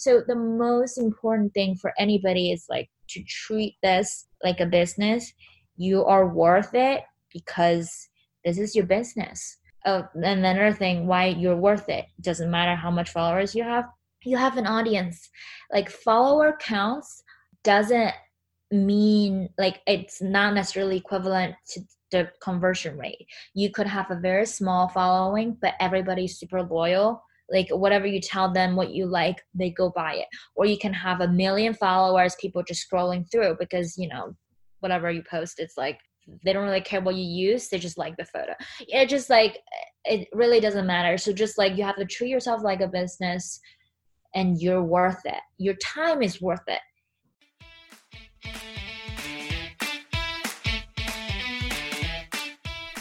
So the most important thing for anybody is like to treat this like a business. You are worth it because this is your business. Uh, and another thing, why you're worth it doesn't matter how much followers you have. You have an audience. Like follower counts doesn't mean like it's not necessarily equivalent to the conversion rate. You could have a very small following, but everybody's super loyal. Like whatever you tell them what you like, they go buy it. Or you can have a million followers, people just scrolling through because, you know, whatever you post, it's like they don't really care what you use, they just like the photo. It just like it really doesn't matter. So just like you have to treat yourself like a business and you're worth it. Your time is worth it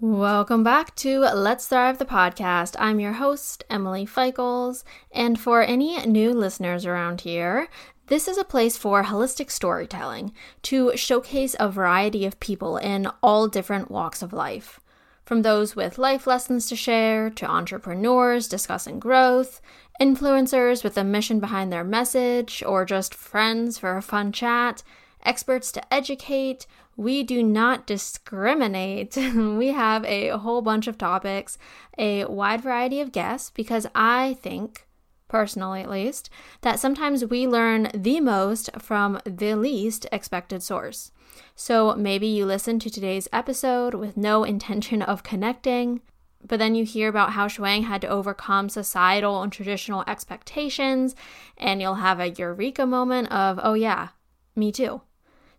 Welcome back to Let's Thrive the podcast. I'm your host, Emily Feichels, and for any new listeners around here, this is a place for holistic storytelling to showcase a variety of people in all different walks of life. From those with life lessons to share, to entrepreneurs discussing growth, influencers with a mission behind their message, or just friends for a fun chat, experts to educate, we do not discriminate. we have a whole bunch of topics, a wide variety of guests, because I think, personally at least, that sometimes we learn the most from the least expected source. So maybe you listen to today's episode with no intention of connecting, but then you hear about how Shuang had to overcome societal and traditional expectations, and you'll have a eureka moment of, oh yeah, me too.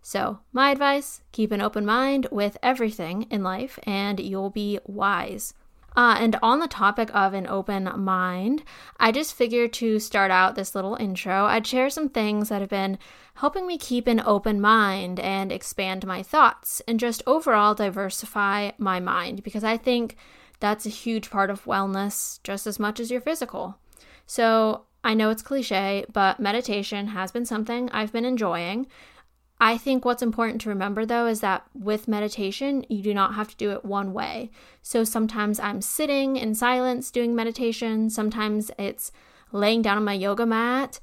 So, my advice keep an open mind with everything in life, and you'll be wise. Uh, and on the topic of an open mind, I just figured to start out this little intro, I'd share some things that have been helping me keep an open mind and expand my thoughts and just overall diversify my mind because I think that's a huge part of wellness just as much as your physical. So, I know it's cliche, but meditation has been something I've been enjoying. I think what's important to remember though is that with meditation, you do not have to do it one way. So sometimes I'm sitting in silence doing meditation, sometimes it's laying down on my yoga mat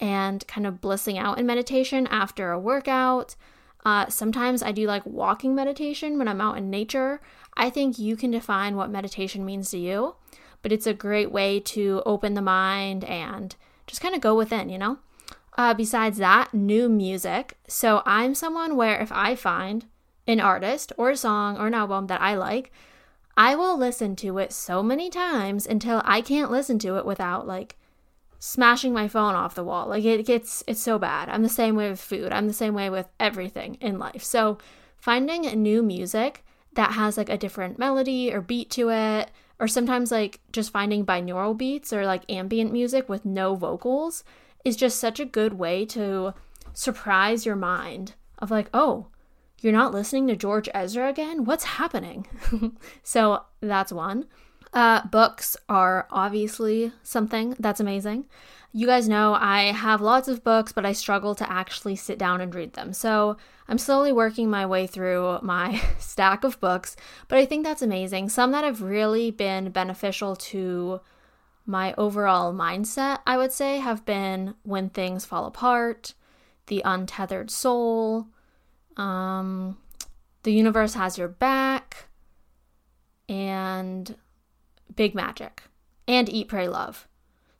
and kind of blissing out in meditation after a workout. Uh, sometimes I do like walking meditation when I'm out in nature. I think you can define what meditation means to you, but it's a great way to open the mind and just kind of go within, you know? Uh, besides that, new music. So I'm someone where if I find an artist or a song or an album that I like, I will listen to it so many times until I can't listen to it without like smashing my phone off the wall. Like it gets it's so bad. I'm the same way with food. I'm the same way with everything in life. So finding new music that has like a different melody or beat to it or sometimes like just finding binaural beats or like ambient music with no vocals is just such a good way to surprise your mind of like, oh, you're not listening to George Ezra again? What's happening? so that's one. Uh, books are obviously something that's amazing. You guys know I have lots of books, but I struggle to actually sit down and read them. So I'm slowly working my way through my stack of books, but I think that's amazing. Some that have really been beneficial to my overall mindset, I would say, have been When Things Fall Apart, The Untethered Soul, um, The Universe Has Your Back, and Big Magic, and Eat, Pray, Love.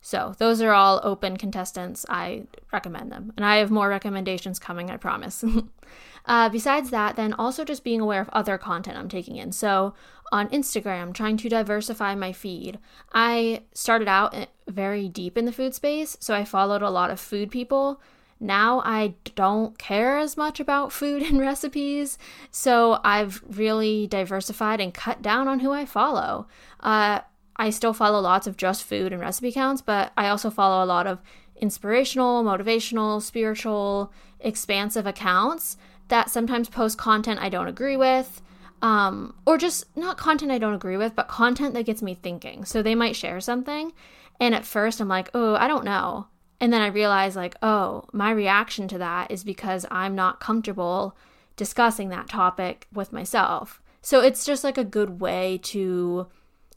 So, those are all open contestants. I recommend them. And I have more recommendations coming, I promise. uh, besides that, then also just being aware of other content I'm taking in. So, on Instagram, trying to diversify my feed. I started out very deep in the food space, so I followed a lot of food people. Now I don't care as much about food and recipes, so I've really diversified and cut down on who I follow. Uh, I still follow lots of just food and recipe accounts, but I also follow a lot of inspirational, motivational, spiritual, expansive accounts that sometimes post content I don't agree with. Um, or just not content I don't agree with, but content that gets me thinking. So they might share something, and at first I'm like, oh, I don't know. And then I realize, like, oh, my reaction to that is because I'm not comfortable discussing that topic with myself. So it's just like a good way to,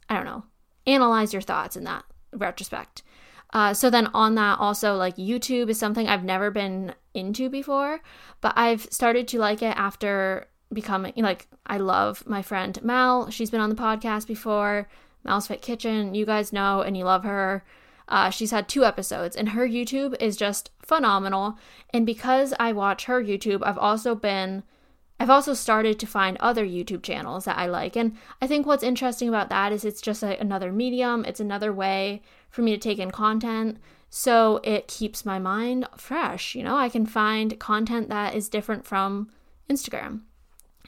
I don't know, analyze your thoughts in that retrospect. Uh, so then on that also like YouTube is something I've never been into before, but I've started to like it after becoming like I love my friend Mel. She's been on the podcast before. Mel's Fit Kitchen, you guys know and you love her. Uh, she's had two episodes, and her YouTube is just phenomenal. And because I watch her YouTube, I've also been I've also started to find other YouTube channels that I like. And I think what's interesting about that is it's just a, another medium, it's another way for me to take in content. So it keeps my mind fresh. You know, I can find content that is different from Instagram.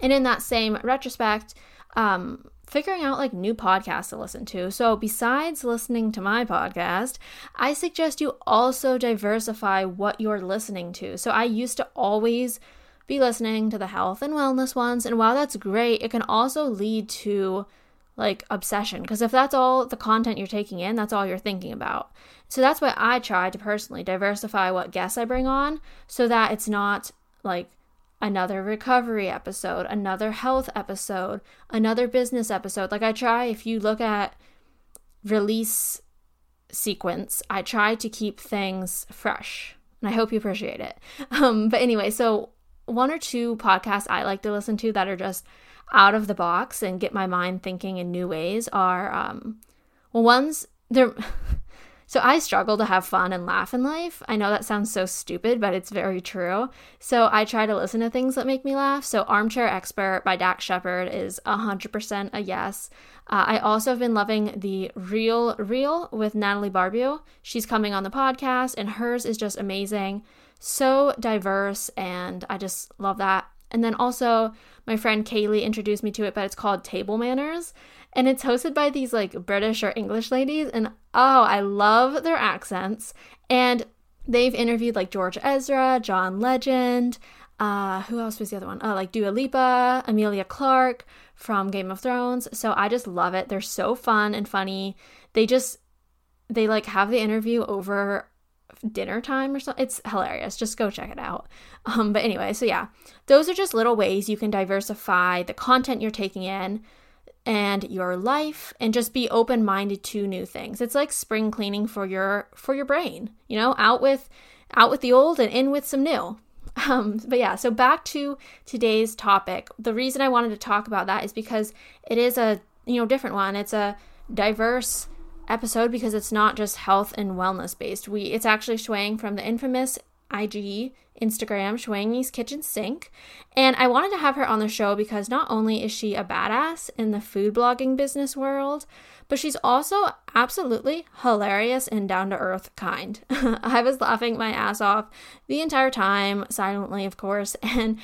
And in that same retrospect, um, figuring out like new podcasts to listen to. So, besides listening to my podcast, I suggest you also diversify what you're listening to. So, I used to always be listening to the health and wellness ones. And while that's great, it can also lead to like obsession because if that's all the content you're taking in, that's all you're thinking about. So that's why I try to personally diversify what guests I bring on so that it's not like another recovery episode, another health episode, another business episode. Like I try if you look at release sequence, I try to keep things fresh. And I hope you appreciate it. Um, but anyway, so one or two podcasts I like to listen to that are just out of the box and get my mind thinking in new ways are um well one's they're so I struggle to have fun and laugh in life. I know that sounds so stupid, but it's very true. So I try to listen to things that make me laugh. So Armchair Expert by Dax Shepard is 100% a yes. Uh, I also have been loving the Real Real with Natalie Barbeau. She's coming on the podcast, and hers is just amazing so diverse and I just love that. And then also my friend Kaylee introduced me to it, but it's called Table Manners. And it's hosted by these like British or English ladies. And oh, I love their accents. And they've interviewed like George Ezra, John Legend. Uh, who else was the other one? Uh, like Dua Lipa, Emilia Clarke from Game of Thrones. So I just love it. They're so fun and funny. They just they like have the interview over dinner time or something. It's hilarious. Just go check it out. Um, but anyway, so yeah, those are just little ways you can diversify the content you're taking in and your life and just be open-minded to new things. It's like spring cleaning for your for your brain, you know, out with out with the old and in with some new. Um, but yeah, so back to today's topic. The reason I wanted to talk about that is because it is a you know different one. It's a diverse episode because it's not just health and wellness based. We it's actually Shuang from the infamous IG Instagram Shuang's Kitchen Sink. And I wanted to have her on the show because not only is she a badass in the food blogging business world, but she's also absolutely hilarious and down to earth kind. I was laughing my ass off the entire time, silently, of course. And,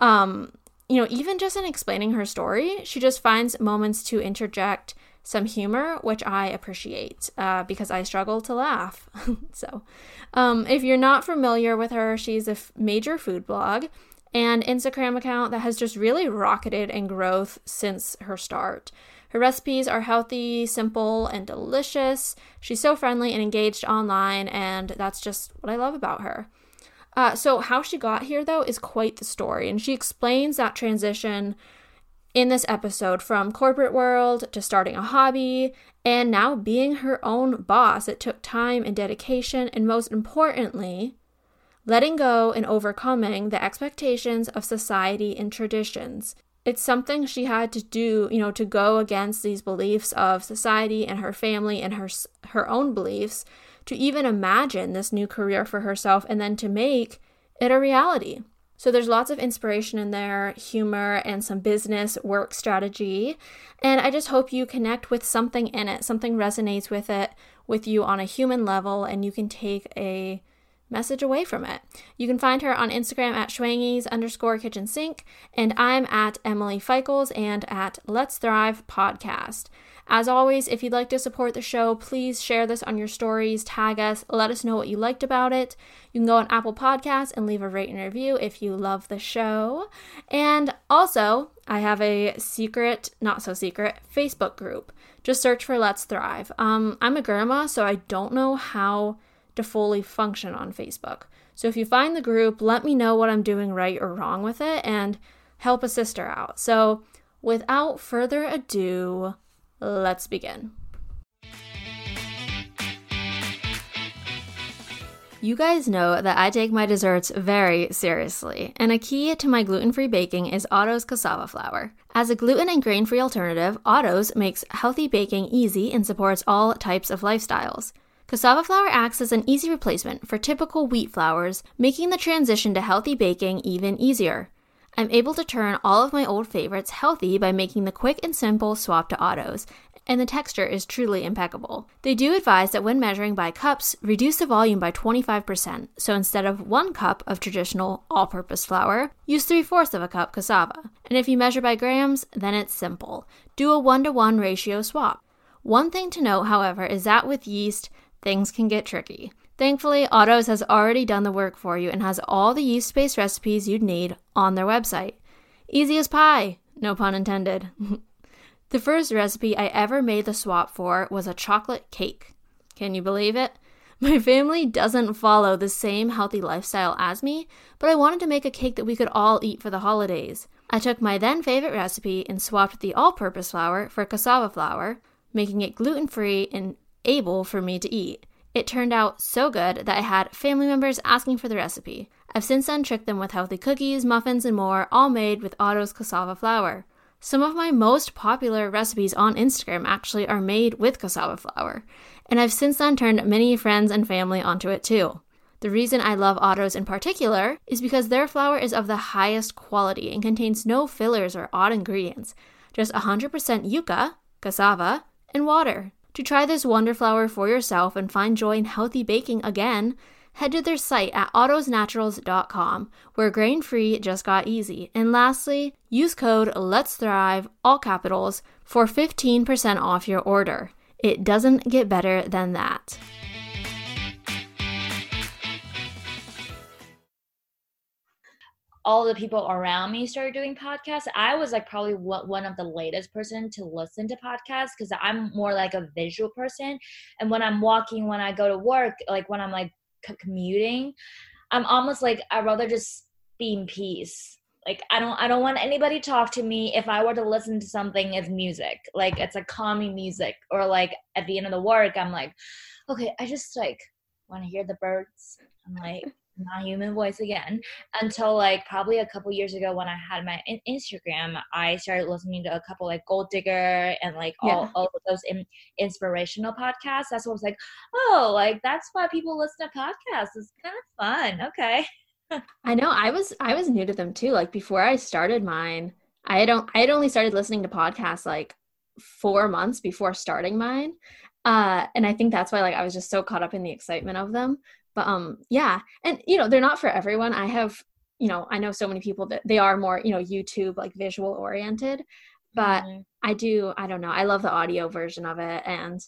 um, you know, even just in explaining her story, she just finds moments to interject some humor, which I appreciate uh, because I struggle to laugh. so, um, if you're not familiar with her, she's a f- major food blog and Instagram account that has just really rocketed in growth since her start. Her recipes are healthy, simple, and delicious. She's so friendly and engaged online, and that's just what I love about her. Uh, so, how she got here, though, is quite the story, and she explains that transition in this episode from corporate world to starting a hobby and now being her own boss. It took time and dedication, and most importantly, letting go and overcoming the expectations of society and traditions. It's something she had to do, you know, to go against these beliefs of society and her family and her her own beliefs to even imagine this new career for herself and then to make it a reality. So there's lots of inspiration in there, humor, and some business work strategy. And I just hope you connect with something in it, something resonates with it with you on a human level, and you can take a message away from it. You can find her on Instagram at shuangys underscore kitchen sink, and I'm at Emily Feichels and at Let's Thrive Podcast. As always, if you'd like to support the show, please share this on your stories, tag us, let us know what you liked about it. You can go on Apple Podcasts and leave a rate and review if you love the show. And also, I have a secret, not so secret, Facebook group. Just search for Let's Thrive. Um, I'm a grandma, so I don't know how to fully function on Facebook. So if you find the group, let me know what I'm doing right or wrong with it and help a sister out. So without further ado, Let's begin. You guys know that I take my desserts very seriously, and a key to my gluten free baking is Otto's cassava flour. As a gluten and grain free alternative, Otto's makes healthy baking easy and supports all types of lifestyles. Cassava flour acts as an easy replacement for typical wheat flours, making the transition to healthy baking even easier. I'm able to turn all of my old favorites healthy by making the quick and simple swap to Otto's, and the texture is truly impeccable. They do advise that when measuring by cups, reduce the volume by 25%, so instead of one cup of traditional all purpose flour, use three fourths of a cup cassava. And if you measure by grams, then it's simple. Do a 1 to 1 ratio swap. One thing to note, however, is that with yeast, things can get tricky. Thankfully, Otto's has already done the work for you and has all the yeast based recipes you'd need on their website. Easy as pie, no pun intended. the first recipe I ever made the swap for was a chocolate cake. Can you believe it? My family doesn't follow the same healthy lifestyle as me, but I wanted to make a cake that we could all eat for the holidays. I took my then favorite recipe and swapped the all purpose flour for cassava flour, making it gluten free and able for me to eat. It turned out so good that I had family members asking for the recipe. I've since then tricked them with healthy cookies, muffins, and more, all made with Otto's cassava flour. Some of my most popular recipes on Instagram actually are made with cassava flour, and I've since then turned many friends and family onto it too. The reason I love Otto's in particular is because their flour is of the highest quality and contains no fillers or odd ingredients, just 100% yucca, cassava, and water. To try this wonder flour for yourself and find joy in healthy baking again, head to their site at ottosnaturals.com, where grain free just got easy. And lastly, use code Let's Thrive, all capitals, for 15% off your order. It doesn't get better than that. All the people around me started doing podcasts i was like probably one of the latest person to listen to podcasts because i'm more like a visual person. And when i'm walking when i go to work like when i'm like commuting i'm almost like i'd rather just be in peace. Like i don't i don't want anybody to talk to me. If i were to listen to something as music. Like it's like calming music. Or like at the end of the work i'm like okay i just like want to hear the birds. I'm like not human voice again until like probably a couple years ago when I had my in- Instagram. I started listening to a couple like Goal Digger and like yeah. all, all of those in- inspirational podcasts. That's what I was like, oh, like that's why people listen to podcasts. It's kind of fun. Okay. I know. I was I was new to them too. Like before I started mine, I don't I had only started listening to podcasts like four months before starting mine. Uh, and I think that's why like I was just so caught up in the excitement of them but um yeah and you know they're not for everyone. I have you know i know so many people that they are more you know youtube like visual oriented but mm-hmm. i do i don't know i love the audio version of it and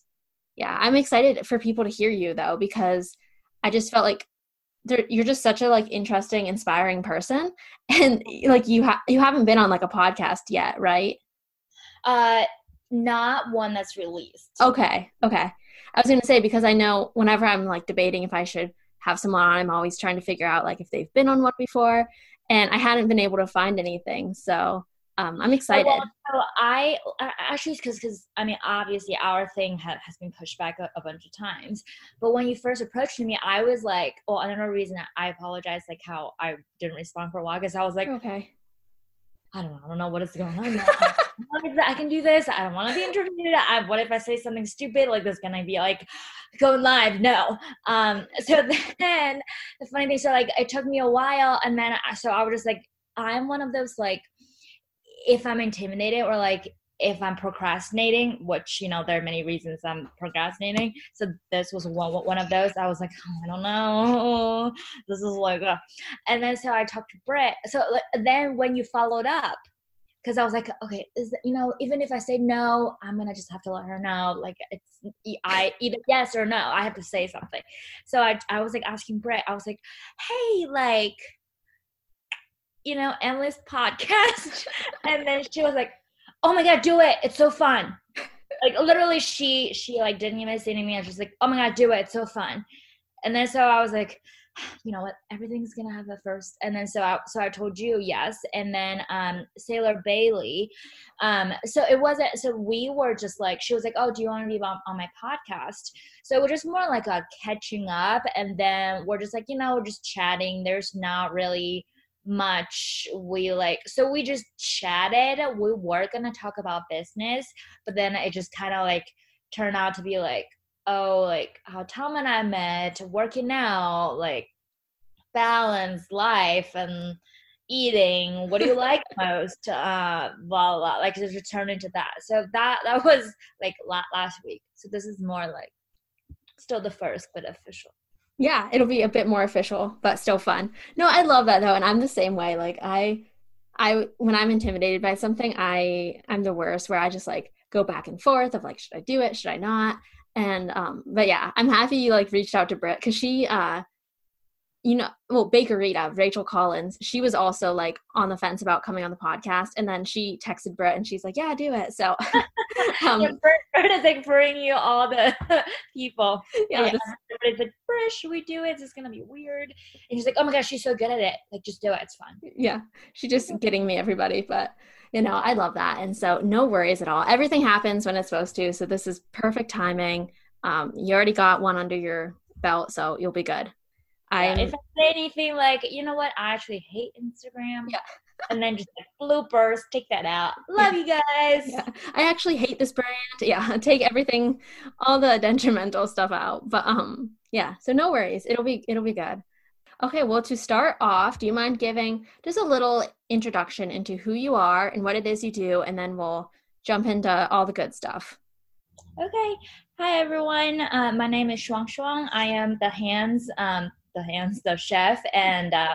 yeah i'm excited for people to hear you though because i just felt like you're just such a like interesting inspiring person and like you have you haven't been on like a podcast yet right? Uh not one that's released. Okay okay I was going to say because I know whenever I'm like debating if I should have someone on, I'm always trying to figure out like if they've been on one before, and I hadn't been able to find anything. So um, I'm excited. Well, so I actually because because I mean obviously our thing ha- has been pushed back a, a, bunch of times, but when you first approached me, I was like, oh, I don't know reason I apologize like how I didn't respond for a while because I was like, okay, I don't know, I don't know what is going on. I can do this. I don't want to be interviewed. I, what if I say something stupid? Like this gonna be like going live? No. Um. So then the funny thing, so like it took me a while, and then so I was just like, I'm one of those like, if I'm intimidated or like if I'm procrastinating, which you know there are many reasons I'm procrastinating. So this was one one of those. I was like, oh, I don't know. This is like, uh. and then so I talked to Britt. So like, then when you followed up, because I was like, okay, is you know, even if I say no, I'm gonna just have to let her know. Like it's I either yes or no. I have to say something. So I I was like asking Britt. I was like, hey, like. You know, endless podcast. and then she was like, oh my god do it it's so fun like literally she she like didn't even say anything i was just like oh my god do it it's so fun and then so i was like you know what everything's gonna have a first and then so i so i told you yes and then um sailor bailey um so it wasn't so we were just like she was like oh do you want to be on, on my podcast? So we're just more like a catching up and then we're just like you know just chatting there's not really much we like so we just chatted we were gonna talk about business but then it just kind of like turned out to be like oh like how tom and i met working out like balance life and eating what do you like most uh blah blah like just returned into that so that that was like last week so this is more like still the first but official yeah, it'll be a bit more official, but still fun. No, I love that though, and I'm the same way. Like I I when I'm intimidated by something, I I'm the worst where I just like go back and forth of like should I do it, should I not? And um but yeah, I'm happy you like reached out to Britt cuz she uh you know, well, Bakerita, Rachel Conners, she was also like on the fence about coming on the podcast. And then she texted Britt and she's like, yeah, do it. So um, yeah, Britt is like bringing you all the people. Yeah. yeah. Everybody's like, Britt, should we do it? It's going to be weird. And she's like, oh my gosh, she's so good at it. Like, just do it. It's fun. Yeah. She's just getting me everybody. But, you know, I love that. And so no worries at all. Everything happens when it's supposed to. So this is perfect timing. Um, you already got one under your belt, so you'll be good. I if I say anything like, you know what, I actually hate Instagram. Yeah. and then just like bloopers, take that out. Love yeah. you guys. Yeah. I actually hate this brand. Yeah, take everything, all the detrimental stuff out. But um, yeah. So no worries. It'll be it'll be good. Okay, well, to start off, do you mind giving just a little introduction into who you are and what it is you do, and then we'll jump into all the good stuff. Okay. Hi, everyone. Uh, my name is Shuang Shuang. I am the hands um, the hands the chef and uh,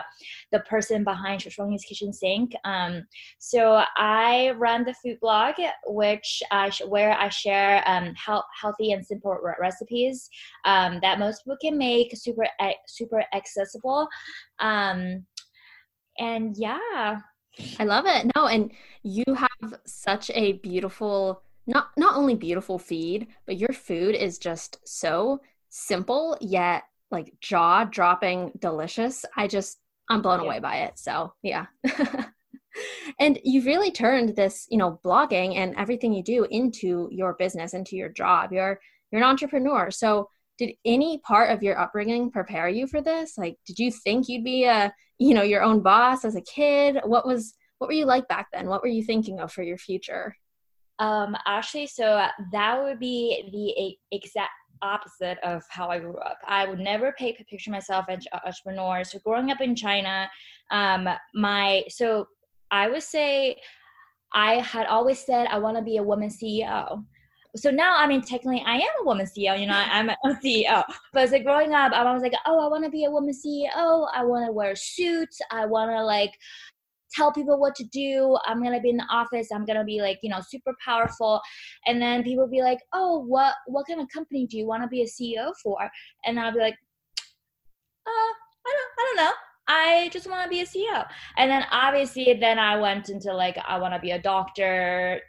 the person behind Shuang Shuang's Kitchen Sink. Um, so I run the food blog, which I sh- where I share um, he- healthy and simple re- recipes um, that most people can make, super super accessible. Um, and yeah, I love it. No, and you have such a beautiful not not only beautiful feed, but your food is just so simple yet like jaw dropping delicious. I just I'm blown yeah. away by it. So yeah. and you've really turned this, you know, blogging and everything you do into your business, into your job. You're you're an entrepreneur. So did any part of your upbringing prepare you for this? Like did you think you'd be a, you know, your own boss as a kid? What was what were you like back then? What were you thinking of for your future? Um, actually, so that would be the exact opposite of how I grew up. I would never picture myself as an entrepreneur. So growing up in China, um, my so I would say I had always said I want to be a woman CEO. So now, I mean, technically, I am a woman CEO. You know, I'm a CEO. But like growing up, I was like, oh, I want to be a woman CEO. I want to wear suits. I want to like tell people what to do. I'm gonna be in the office. I'm gonna be like, you know, super powerful. And then people be like, oh, what what kind of company do you want to be a CEO for? And I'll be like, uh, I don't, I don't know. I just want to be a CEO. And then obviously, then I went into like, I want to be a doctor.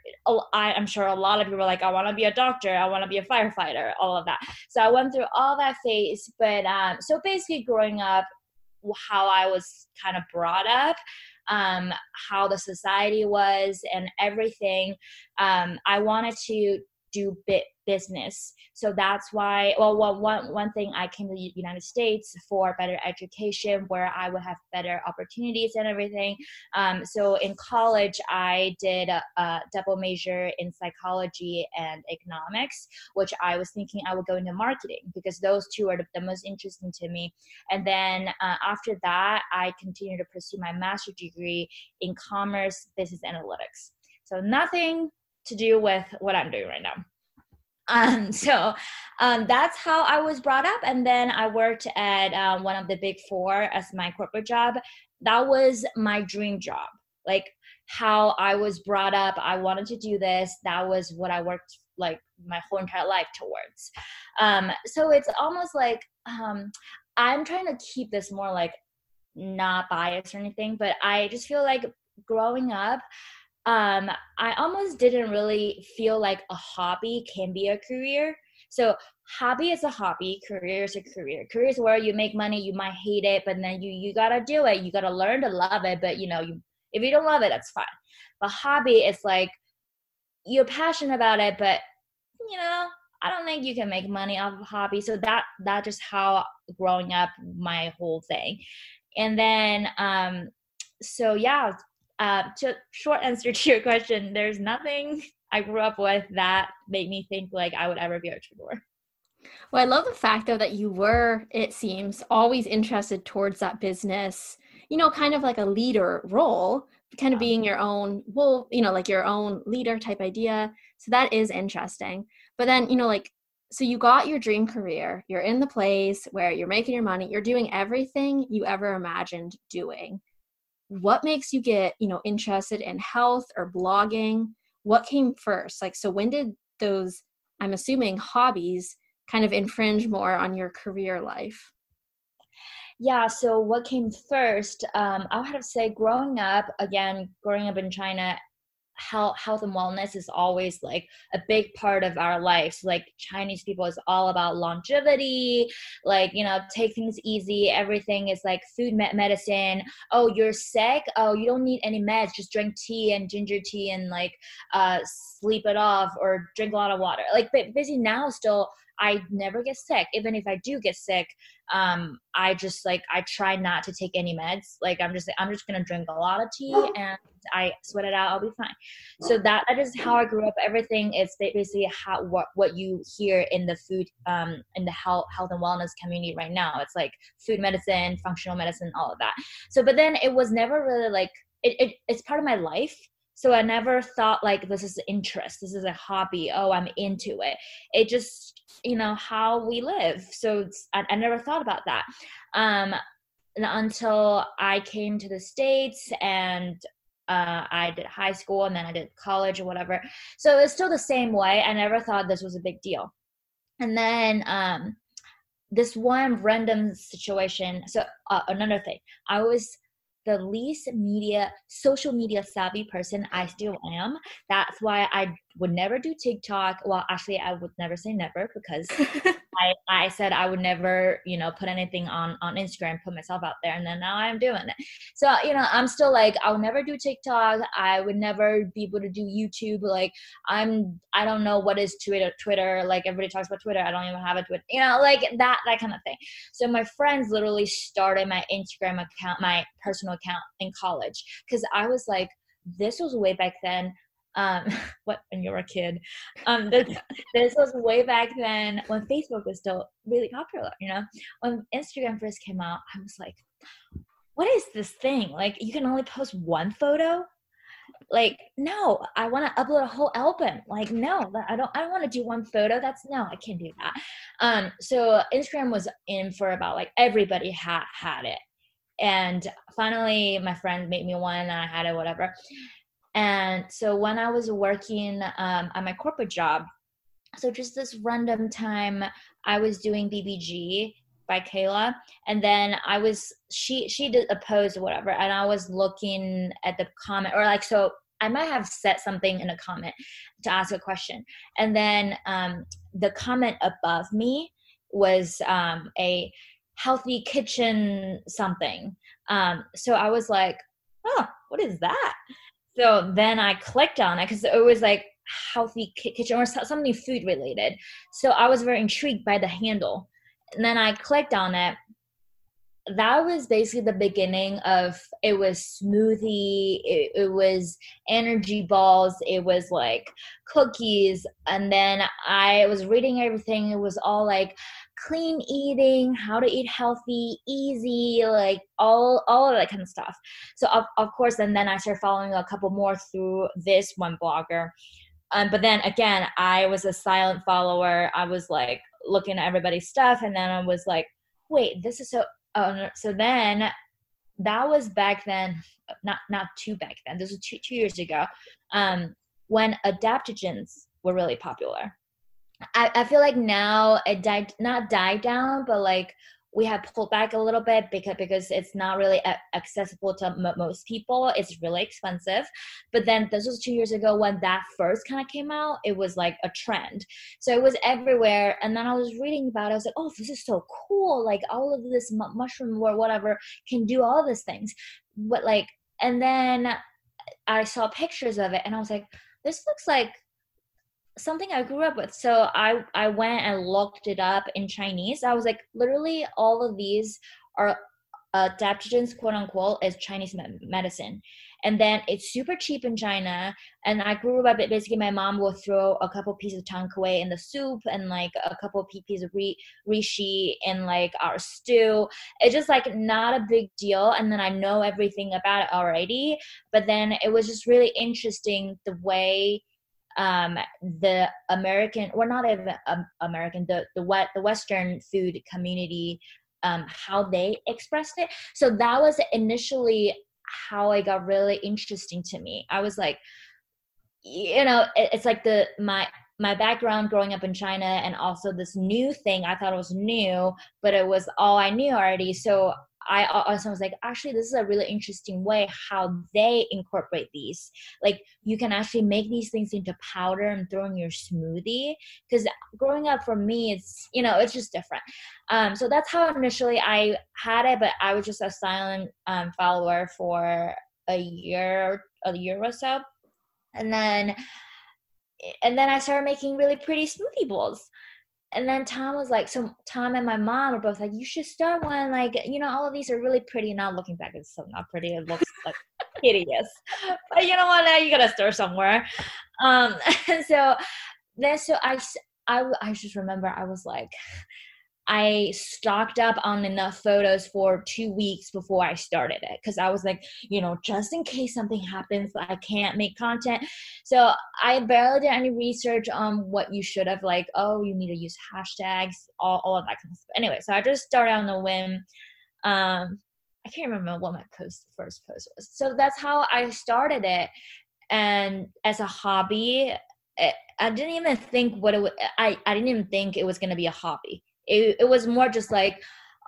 I, am sure a lot of people like, I want to be a doctor. I want to be a firefighter, all of that. So I went through all that phase. But um, so basically, growing up, how I was kind of brought up, um, how the society was and everything. Um, I wanted to do bit business. So that's why, well, well, one, one thing I came to the United States for better education, where I would have better opportunities and everything. Um, so in college, I did a, a, double major in psychology and economics, which I was thinking I would go into marketing because those two are the, the most interesting to me. And then uh, after that, I continued to pursue my master's degree in commerce business analytics. So nothing to do with what I'm doing right now. Um, so um, that's how I was brought up. And then I worked at um, one of the big four as my corporate job. That was my dream job. Like how I was brought up, I wanted to do this. That was what I worked like my whole entire life towards. Um, so it's almost like um, I'm trying to keep this more like not biased or anything, but I just feel like growing up, um, I almost didn't really feel like a hobby can be a career. So hobby is a hobby, career is a career. Career is where you make money, you might hate it, but then you you gotta do it. You gotta learn to love it. But you know, you if you don't love it, that's fine. But hobby is like you're passionate about it, but you know, I don't think you can make money off of hobby. So that that just how growing up my whole thing. And then um so yeah, uh, to short answer to your question, there's nothing I grew up with that made me think like I would ever be a entrepreneur. Well, I love the fact though that you were, it seems, always interested towards that business, you know, kind of like a leader role, kind of being your own, well, you know, like your own leader type idea. So that is interesting. But then, you know, like, so you got your dream career, you're in the place where you're making your money, you're doing everything you ever imagined doing what makes you get you know interested in health or blogging? What came first? Like so when did those i'm assuming hobbies kind of infringe more on your career life? Yeah so what came first um, i would have to say growing up again growing up in china health health and wellness is always like a big part of our lives. Like chinese people is all about longevity like you know take things easy everything is like food medicine. Oh you're sick? Oh you don't need any meds just drink tea and ginger tea and like uh sleep it off or drink a lot of water. Like but busy now still I never get sick. Even if I do get sick, um, I just like I try not to take any meds. Like I'm just I'm just gonna drink a lot of tea and I sweat it out. I'll be fine. So that that is how I grew up. Everything is basically how what what you hear in the food um in the health health and wellness community right now. It's like food medicine, functional medicine, all of that. So but then it was never really like it, it it's part of my life so i never thought like this is interest this is a hobby oh i'm into it it just you know how we live so I, I, never thought about that um until i came to the states and uh, I did high school and then I did college or whatever. So it's still the same way. I never thought this was a big deal. And then um, this one random situation. So uh, another thing, I was the least media social media savvy person i still am. That's why i would never do tiktok well actually i would never say never because I, I said I would never, you know, put anything on on Instagram, put myself out there, and then now I'm doing it. So you know, I'm still like, I'll never do TikTok. I would never be able to do YouTube. Like I'm, I don't know what is Twitter. Twitter, like everybody talks about Twitter. I don't even have a Twitter. You know, like that that kind of thing. So my friends literally started my Instagram account, my personal account in college, because I was like, this was way back then um what when you were a kid. Um this, this was way back then when facebook was still really popular you know? When instagram first came out i was like what is this thing? Like you can only post one photo? Like no i want to upload a whole album. Like no i don't i don't want to do one photo. That's no i can't do that. Um so instagram was in for about like everybody had had it. And finally my friend made me one and i had it whatever and so when I was working um, at my corporate job, so just this random time, I was doing BBG by Kayla, and then I was she she did or whatever, and I was looking at the comment or like so I might have said something in a comment to ask a question, and then um, the comment above me was um, a healthy kitchen something. Um, so I was like, oh, what is that? So then I clicked on it because it was like healthy kitchen or something food related. So I was very intrigued by the handle. And then I clicked on it. That was basically the beginning of it was smoothie, it, it was energy balls, it was like cookies. And then I was reading everything. It was all like clean eating, how to eat healthy, easy, like all all of that kind of stuff. So of, of course, and then I started following a couple more through this one blogger. um, but then again, I was a silent follower. I was like looking at everybody's stuff, and then I was like, wait, this is so. Oh, so then that was back then, not not too back then. This was two two years ago, um, when adaptogens were really popular. I, I feel like now it died not died down, but like we have pulled back a little bit because because it's not really accessible to m- most people. It's really expensive. But then this was two years ago when that first kind of came out. It was like a trend, so it was everywhere. And then I was reading about it. I was like, oh, this is so cool! Like all of this m- mushroom or whatever can do all these things. But like, and then I saw pictures of it, and I was like, this looks like something I grew up with. So I I went and looked it up in Chinese. I was like, literally, all of these are uh, adaptogens, quote unquote, is Chinese medicine. And then it's super cheap in China. And I grew up, basically, my mom will throw a couple pieces of tang kuei in the soup and like a couple pieces of reishi in like our stew. It's just like not a big deal. And then I know everything about it already. But then it was just really interesting the way um, the American, well, not even um, American, the the what the Western food community, um, how they expressed it. So that was initially how I got really interesting to me. I was like, you know, it, it's like the my my background growing up in China and also this new thing I thought it was new, but it was all I knew already. So I also was like, actually, this is a really interesting way how they incorporate these. Like, you can actually make these things into powder and throw in your smoothie. Because growing up for me, it's you know, it's just different. Um, so that's how initially I had it, but I was just a silent um, follower for a year, a year or so, and then, and then I started making really pretty smoothie bowls and then Tom was like, so Tom and my mom are both like, you should start one. Like, you know, all of these are really pretty. Now looking back, it's so not pretty. It looks like hideous. But you know what? Now you gotta start somewhere. Um, and so then, so I, I, I just remember I was like, I stocked up on enough photos for two weeks before I started it because I was like, you know, just in case something happens, I can't make content. So I barely did any research on what you should have, like, oh, you need to use hashtags, all, all of that kind of stuff. Anyway, so I just started on the whim. Um, I can't remember what my post first post was. So that's how I started it. And as a hobby, it, eh, I didn't even think what it would, I, I didn't even think it was going to be a hobby it, it was more just like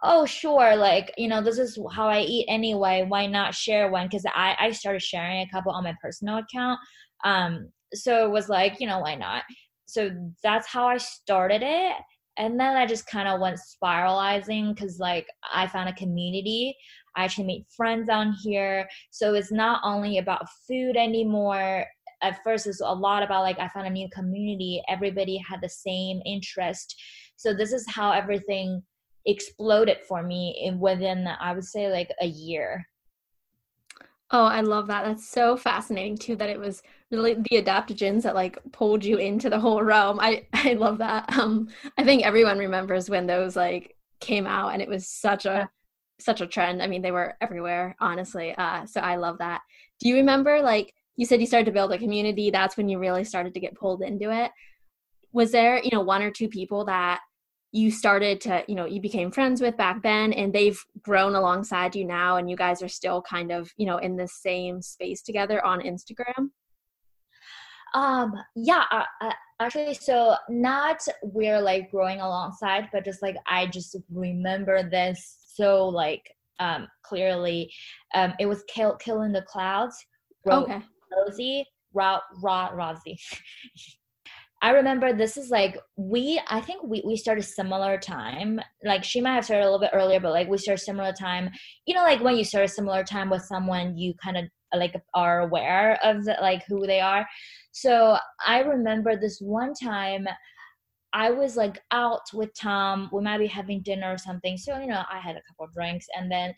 oh sure like you know this is how i eat anyway why not share one? Because i i started sharing a couple on my personal account um so it was like you know why not? So that's how i started it and then i just kind of went spiralizing because like i found a community. I actually made friends on here. So it's not only about food anymore. At first it's a lot about like i found a new community. Everybody had the same interest so this is how everything exploded for me in within I would say like a year. Oh, I love that. That's so fascinating too that it was really the adaptogens that like pulled you into the whole realm. I I love that. Um I think everyone remembers when those like came out and it was such a such a trend. I mean, they were everywhere, honestly. Uh so I love that. Do you remember like you said you started to build a community, that's when you really started to get pulled into it was there you know one or two people that you started to you know you became friends with back then and they've grown alongside you now and you guys are still kind of you know in the same space together on instagram? Um yeah uh, uh, actually so not we're like growing alongside but just like i just remember this so like um clearly. Um it was kill killing the clouds okay. Rosie Ra, Ra, Rosie I remember this is like we I think we we started similar time. Like she might have started a little bit earlier, but like we started similar time. You know, like when you start a similar time with someone, you kind of like are aware of the, like who they are. So I remember this one time I was like out with Tom. We might be having dinner or something. So, you know, I had a couple drinks and then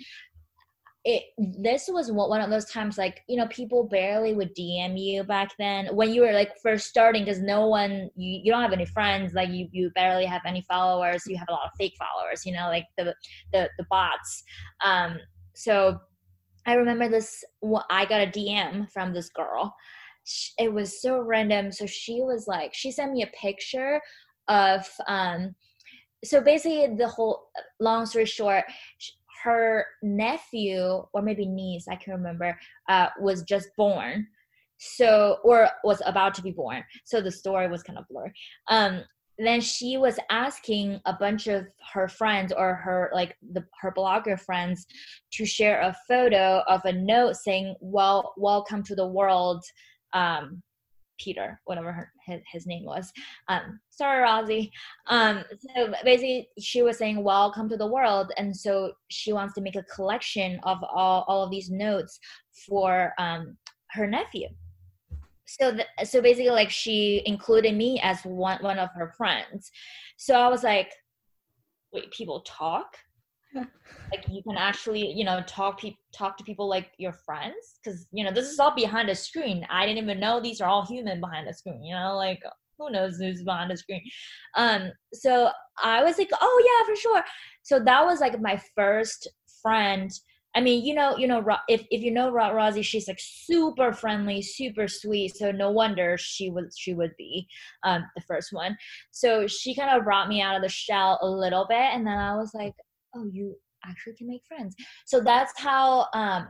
it this was one of those times like you know people barely would dm you back then when you were like first starting because no one you, you don't have any friends like you you barely have any followers you have a lot of fake followers you know like the the, the bots um so i remember this i got a dm from this girl it was so random. So she was like, she sent me a picture of, um, so basically the whole, long story short, her nephew or maybe niece, I can remember, uh, was just born. So, or was about to be born. So the story was kind of blurry. Um, then she was asking a bunch of her friends or her like the her blogger friends to share a photo of a note saying well welcome to the world um peter whatever her, his, his name was. Um sorry rosie. Um so basically she was saying welcome to the world. And so she wants to make a collection of all, all of these notes for um her nephew. So the, so basically like she included me as one one of her friends. So i was like wait people talk like you can actually you know talk pe- talk to people like your friends because you know this is all behind the screen i didn't even know these are all human behind the screen you know like who knows who's behind the screen um so i was like oh yeah for sure so that was like my first friend I mean, you know, you know, if if you know Rosie, she's like super friendly, super sweet. So no wonder she was she would be um, the first one. So she kind of brought me out of the shell a little bit, and then I was like, oh, you actually can make friends. So that's how um,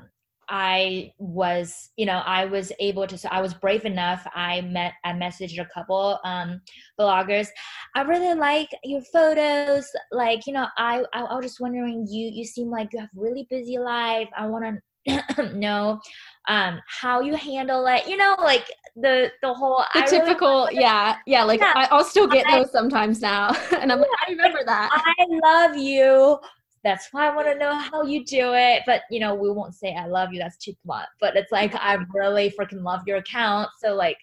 I was, you know, I was able to, so I was brave enough. I met, I messaged a couple um, bloggers. I really like your photos. Like, you know, I, I, I was just wondering, you, you seem like you have really busy life. I want to know um, how you handle it. You know, like the the whole the I typical, really yeah, yeah. Like yeah, I'll still get I, those sometimes now, and I'm yeah, like, I remember that. I love you that's why I want to know how you do it. But you know, we won't say I love you. That's too blunt. But it's like I really freaking love your account. So like,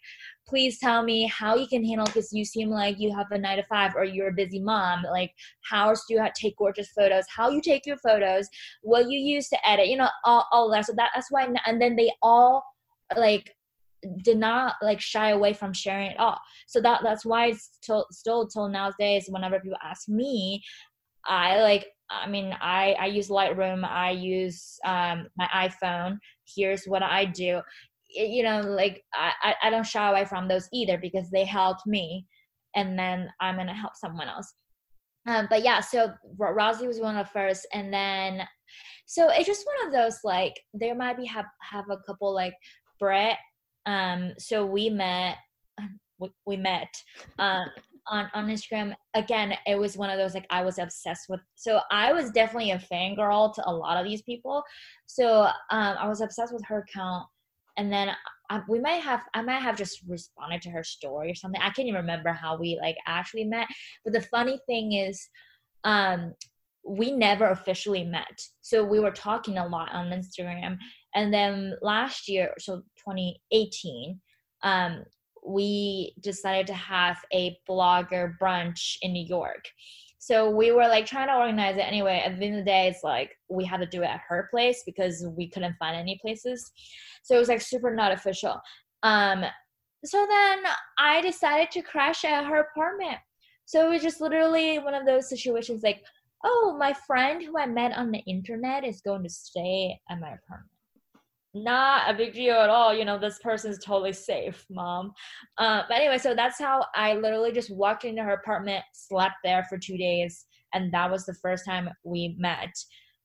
please tell me how you can handle because you seem like you have a nine to five or you're a busy mom. Like, how do you take gorgeous photos? How you take your photos? What you use to edit? You know, all, all that. So that, that's why. And then they all like did not like shy away from sharing it all. So that that's why it's still still till nowadays whenever people ask me, I like I mean, I, I use Lightroom, I use um, my iPhone. Here's what I do. It, you know, like I, I don't shy away from those either because they helped me and then I'm to help someone else. Um, but yeah, so Rosie was one of the first. And then, so it's just one of those like, there might be have, have a couple like Brett. Um, so we met, we, we met. Um, on on Instagram, again, it was one of those like I was obsessed with. So I was definitely a fangirl to a lot of these people. So um, I was obsessed with her account, and then I, we might have I might have just responded to her story or something. I can't even remember how we like actually met. But the funny thing is, um, we never officially met. So we were talking a lot on Instagram, and then last year, so 2018. Um, we decided to have a blogger brunch in New York. So we were like trying to organize it anyway. At the end of the day, it's like we had to do it at her place because we couldn't find any places. So it was like super not official. Um, so then I decided to crash at her apartment. So it was just literally one of those situations like, oh, my friend who I met on the internet is going to stay at my apartment not a big deal at all. You know, this person's totally safe, mom. Uh, but anyway, so that's how I literally just walked into her apartment, slept there for two days, and that was the first time we met.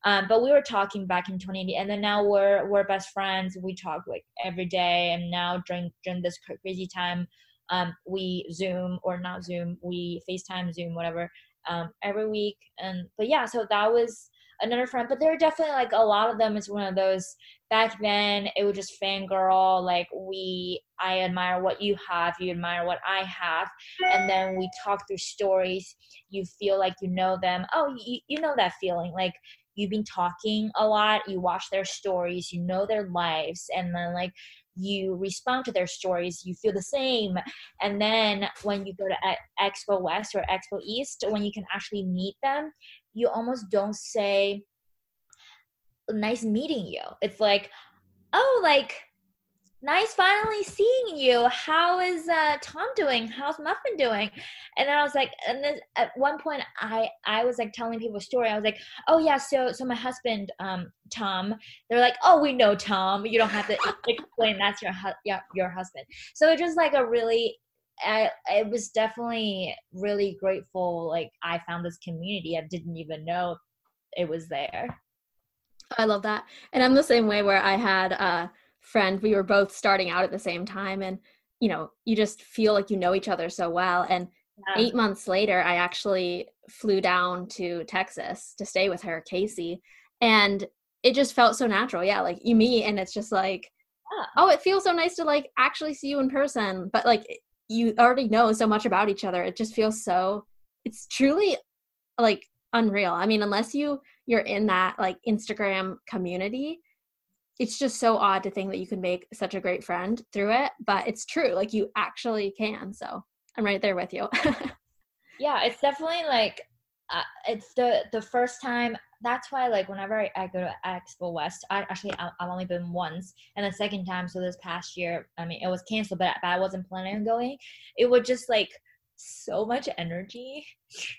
Um, but we were talking back in 2018, and then now we're we're best friends. We talk like every day, and now during during this crazy time, um, we Zoom or not Zoom, we FaceTime, Zoom, whatever, um, every week. And but yeah, so that was another friend. But there are definitely like a lot of them is one of those back then it was just fangirl like we i admire what you have you admire what i have and then we talk through stories you feel like you know them oh you, you know that feeling like you've been talking a lot you watch their stories you know their lives and then like you respond to their stories you feel the same and then when you go to expo west or expo east when you can actually meet them you almost don't say nice meeting you. It's like, oh, like nice finally seeing you. How is uh, Tom doing? How's Muffin doing? And then I was like, and then at one point I I was like telling people a story. I was like, oh yeah, so so my husband um Tom. They're like, oh we know Tom. You don't have to explain that's your hu- yeah, your husband. So it just like a really I it was definitely really grateful. Like I found this community. I didn't even know it was there. I love that, and I'm the same way where I had a friend. We were both starting out at the same time, and you know, you just feel like you know each other so well. And yeah. eight months later, I actually flew down to Texas to stay with her, Casey, and it just felt so natural. Yeah, like you meet, and it's just like. Yeah. Oh, it feels so nice to like actually see you in person. But like you already know so much about each other. It just feels so it's truly like unreal. I mean, unless you you're in that like Instagram community, it's just so odd to think that you can make such a great friend through it, but it's true. Like you actually can. So, I'm right there with you. yeah, it's definitely like uh, it's the the first time that's why like whenever I, I go to expo west i actually I, have only been once and the second time so this past year i mean it was canceled but, but i wasn't planning on going it would just like so much energy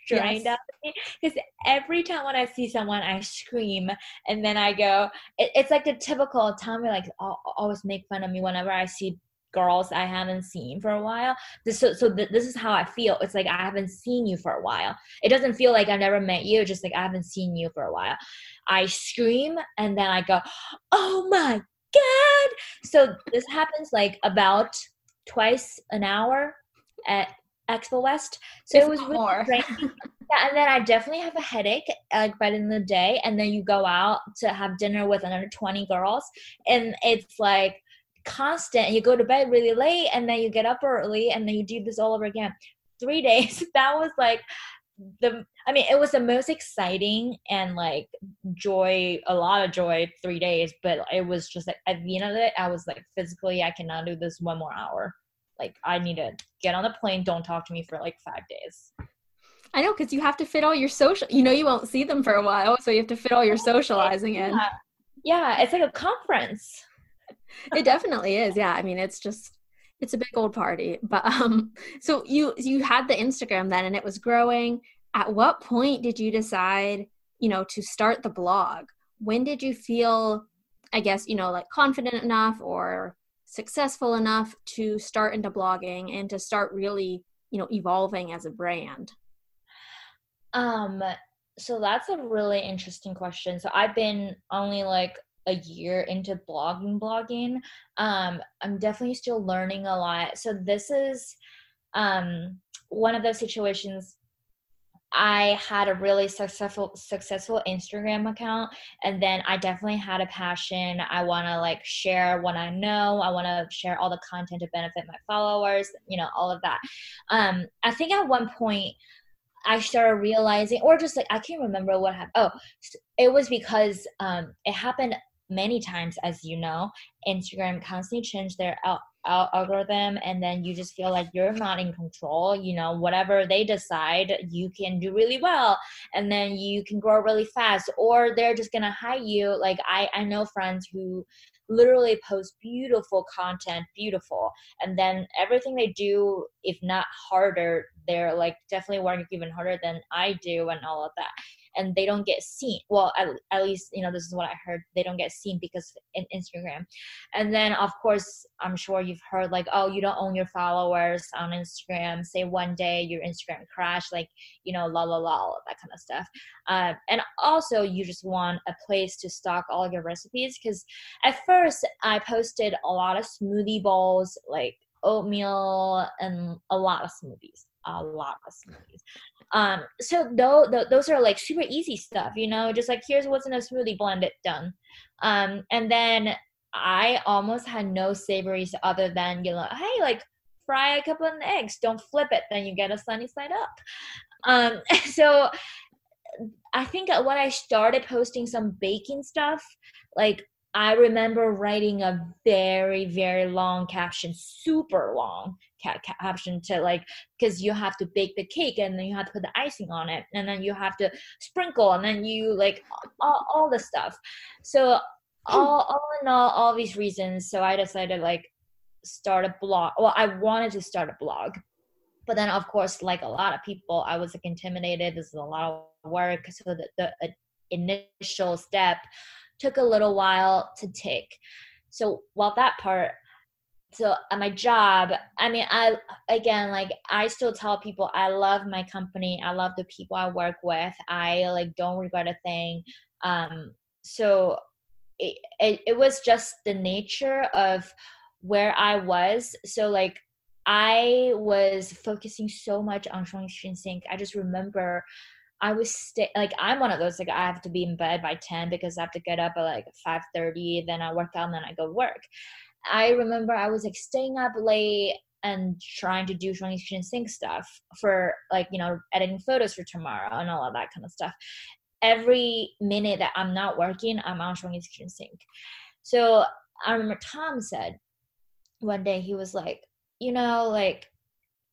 drained yes. out of me because every time when I see someone, I scream and then I go. It, it's like the typical Tommy like always make fun of me whenever I see girls I haven't seen for a while. This, so so th- this is how I feel. It's like I haven't seen you for a while. It doesn't feel like I've never met you. Just like I haven't seen you for a while. I scream and then I go, "Oh my god!" So this happens like about twice an hour at Expo West. So if it was really more. yeah, and then I definitely have a headache like by the end of the day, and then you go out to have dinner with another twenty girls, and it's like constant you go to bed really late and then you get up early and then you do this all over again three days that was like the i mean it was the most exciting and like joy a lot of joy three days but it was just like at the end of it i was like physically i cannot do this one more hour like i need to get on the plane don't talk to me for like five days i know because you have to fit all your social you know you won't see them for a while so you have to fit all your socializing in yeah, yeah it's like a conference it definitely is. Yeah. I mean, it's just it's a big old party. But um so you you had the Instagram then and it was growing. At what point did you decide, you know, to start the blog? When did you feel I guess, you know, like confident enough or successful enough to start into blogging and to start really, you know, evolving as a brand? Um so that's a really interesting question. So I've been only like a year into blogging blogging um i'm definitely still learning a lot so this is um one of those situations I had a really successful successful Instagram account and then I definitely had a passion. I want to like share what I know. I want to share all the content to benefit my followers, you know, all of that. Um I think at one point I started realizing or just like I can't remember what happened. Oh, it was because um it happened many times as you know instagram constantly changed their al- algorithm and then you just feel like you're not in control you know whatever they decide you can do really well and then you can grow really fast or they're just gonna hide you. Like i i know friends who literally post beautiful content beautiful and then everything they do if not harder they're like definitely working even harder than i do and all of that and they don't get seen. Well at, at least you know this is what i heard they don't get seen because in instagram. And then of course i'm sure you've heard like oh you don't own your followers on instagram. Say one day your instagram crash like you know la la la all that kind of stuff. Uh, and also you just want a place to stock all your recipes because at first i posted a lot of smoothie bowls like oatmeal and a lot of smoothies a lot of smoothies um, so though th- those are like super easy stuff, you know, just like here's what's in a smoothie, blend it, done. Um, and then I almost had no savories other than you know, hey, like fry a couple of eggs, don't flip it, then you get a sunny side up. Um, so I think when I started posting some baking stuff, like I remember writing a very, very long caption, super long ca- caption to like, because you have to bake the cake and then you have to put the icing on it and then you have to sprinkle and then you like all, all the stuff. So all, all in all, all these reasons. So I decided like start a blog. Well, I wanted to start a blog, but then of course, like a lot of people, I was like intimidated. This is a lot of work. So the, the uh, initial step took a little while to take. So while that part, so at my job, I mean, I again like I still tell people I love my company. I love the people I work with. I like don't regret a thing. Um, so it, it, it was just the nature of where I was. So like I was focusing so much on Shuang Sync. I just remember I was stay like I'm one of those like I have to be in bed by 10 because I have to get up at like 5:30 then I work out and then I go work. I remember I was like staying up late and trying to do Shuang Sync stuff for like you know editing photos for tomorrow and all of that kind of stuff every minute that I'm not working, I'm on Shuangy's Kitchen Sink. So I remember Tom said one day, he was like, you know, like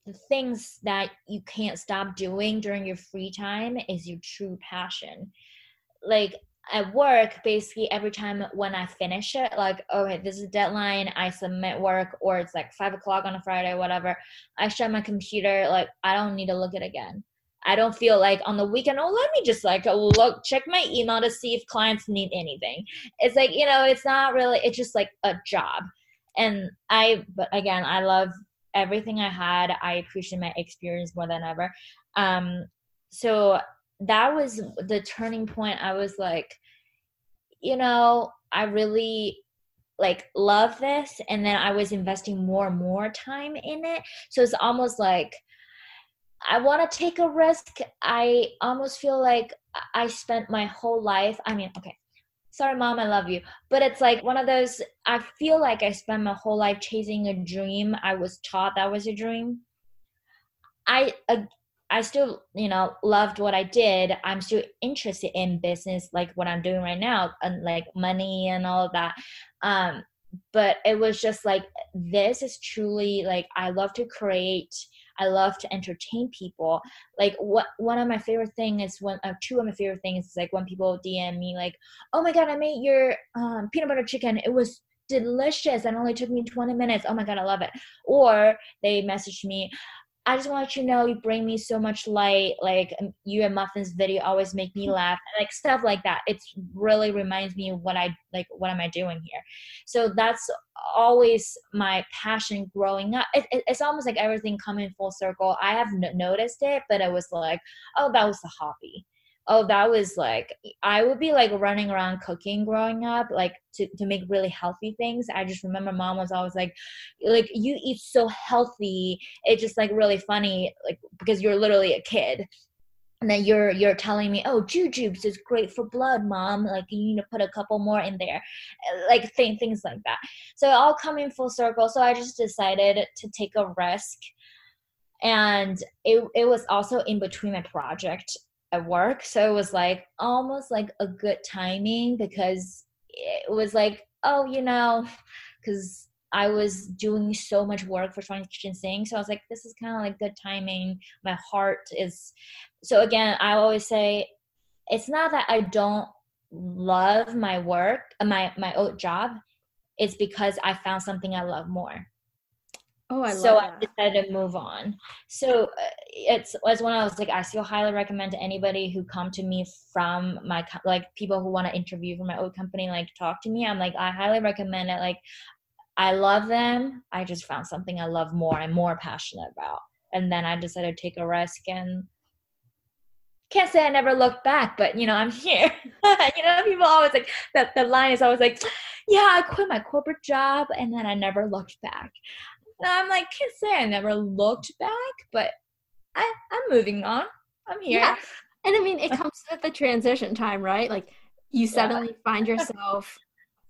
the things that you can't stop doing during your free time is your true passion. Like at work, basically every time when I finish it, like, okay, this is a deadline, I submit work, or it's like five o'clock on a Friday, whatever, I shut my computer, like, I don't need to look at it again. I don't feel like on the weekend, oh, let me just like look, check my email to see if clients need anything. It's like, you know, it's not really, it's just like a job. And I, but again, I love everything I had. I appreciate my experience more than ever. Um, so that was the turning point. I was like, you know, I really like love this. And then I was investing more and more time in it. So it's almost like, I want to take a risk. I almost feel like I spent my whole life. I mean, okay, sorry, mom, I love you. But it's like one of those, I feel like I spent my whole life chasing a dream. I was taught that was a dream. I, uh, I still, you know, loved what I did. I'm still interested in business, like what I'm doing right now, and like money and all of that. Um, but it was just like, this is truly like, I love to create I love to entertain people. Like what one of my favorite things is when uh, two of my favorite things is like when people DM me like, "Oh my god, I made your um, peanut butter chicken. It was delicious and only took me 20 minutes. Oh my god, I love it." Or they message me, I just want to let you know you bring me so much light. Like um, you and Muffins video always make me laugh. Like stuff like that. It really reminds me of what I like. What am I doing here? So that's always my passion growing up. It, it, it's almost like everything coming full circle. I have n- noticed it, but it was like, oh, that was a hobby oh that was like i would be like running around cooking growing up like to, to make really healthy things. I just remember mom was always like like you eat so healthy it's just like really funny like because you're literally a kid. And then you're you're telling me oh jujubes is great for blood mom like you need to put a couple more in there like th- things like that. So it all coming full circle so i just decided to take a risk and it, it was also in between my project work. So it was like almost like a good timing because it was like, oh, you know, because I was doing so much work for Kitchen Sink. So I was like, this is kind of like good timing. My heart is. So again, I always say, it's not that I don't love my work, my my old job. It's because I found something I love more. Oh, I love it. so I decided to move on. So uh, it's as when I was like, I still highly recommend to anybody who come to me from my like people who want to interview for my old company, like talk to me. I'm like, I highly recommend it. Like, I love them. I just found something I love more and more passionate about, and then I decided to take a risk and can't say I never looked back, but you know, I'm here. you know, people always like that the line is always like, Yeah, I quit my corporate job and then I never looked back. I'm like, can't say I never looked back, but I, I'm moving on. I'm here. Yeah. And I mean, it comes with the transition time, right? Like you suddenly yeah. find yourself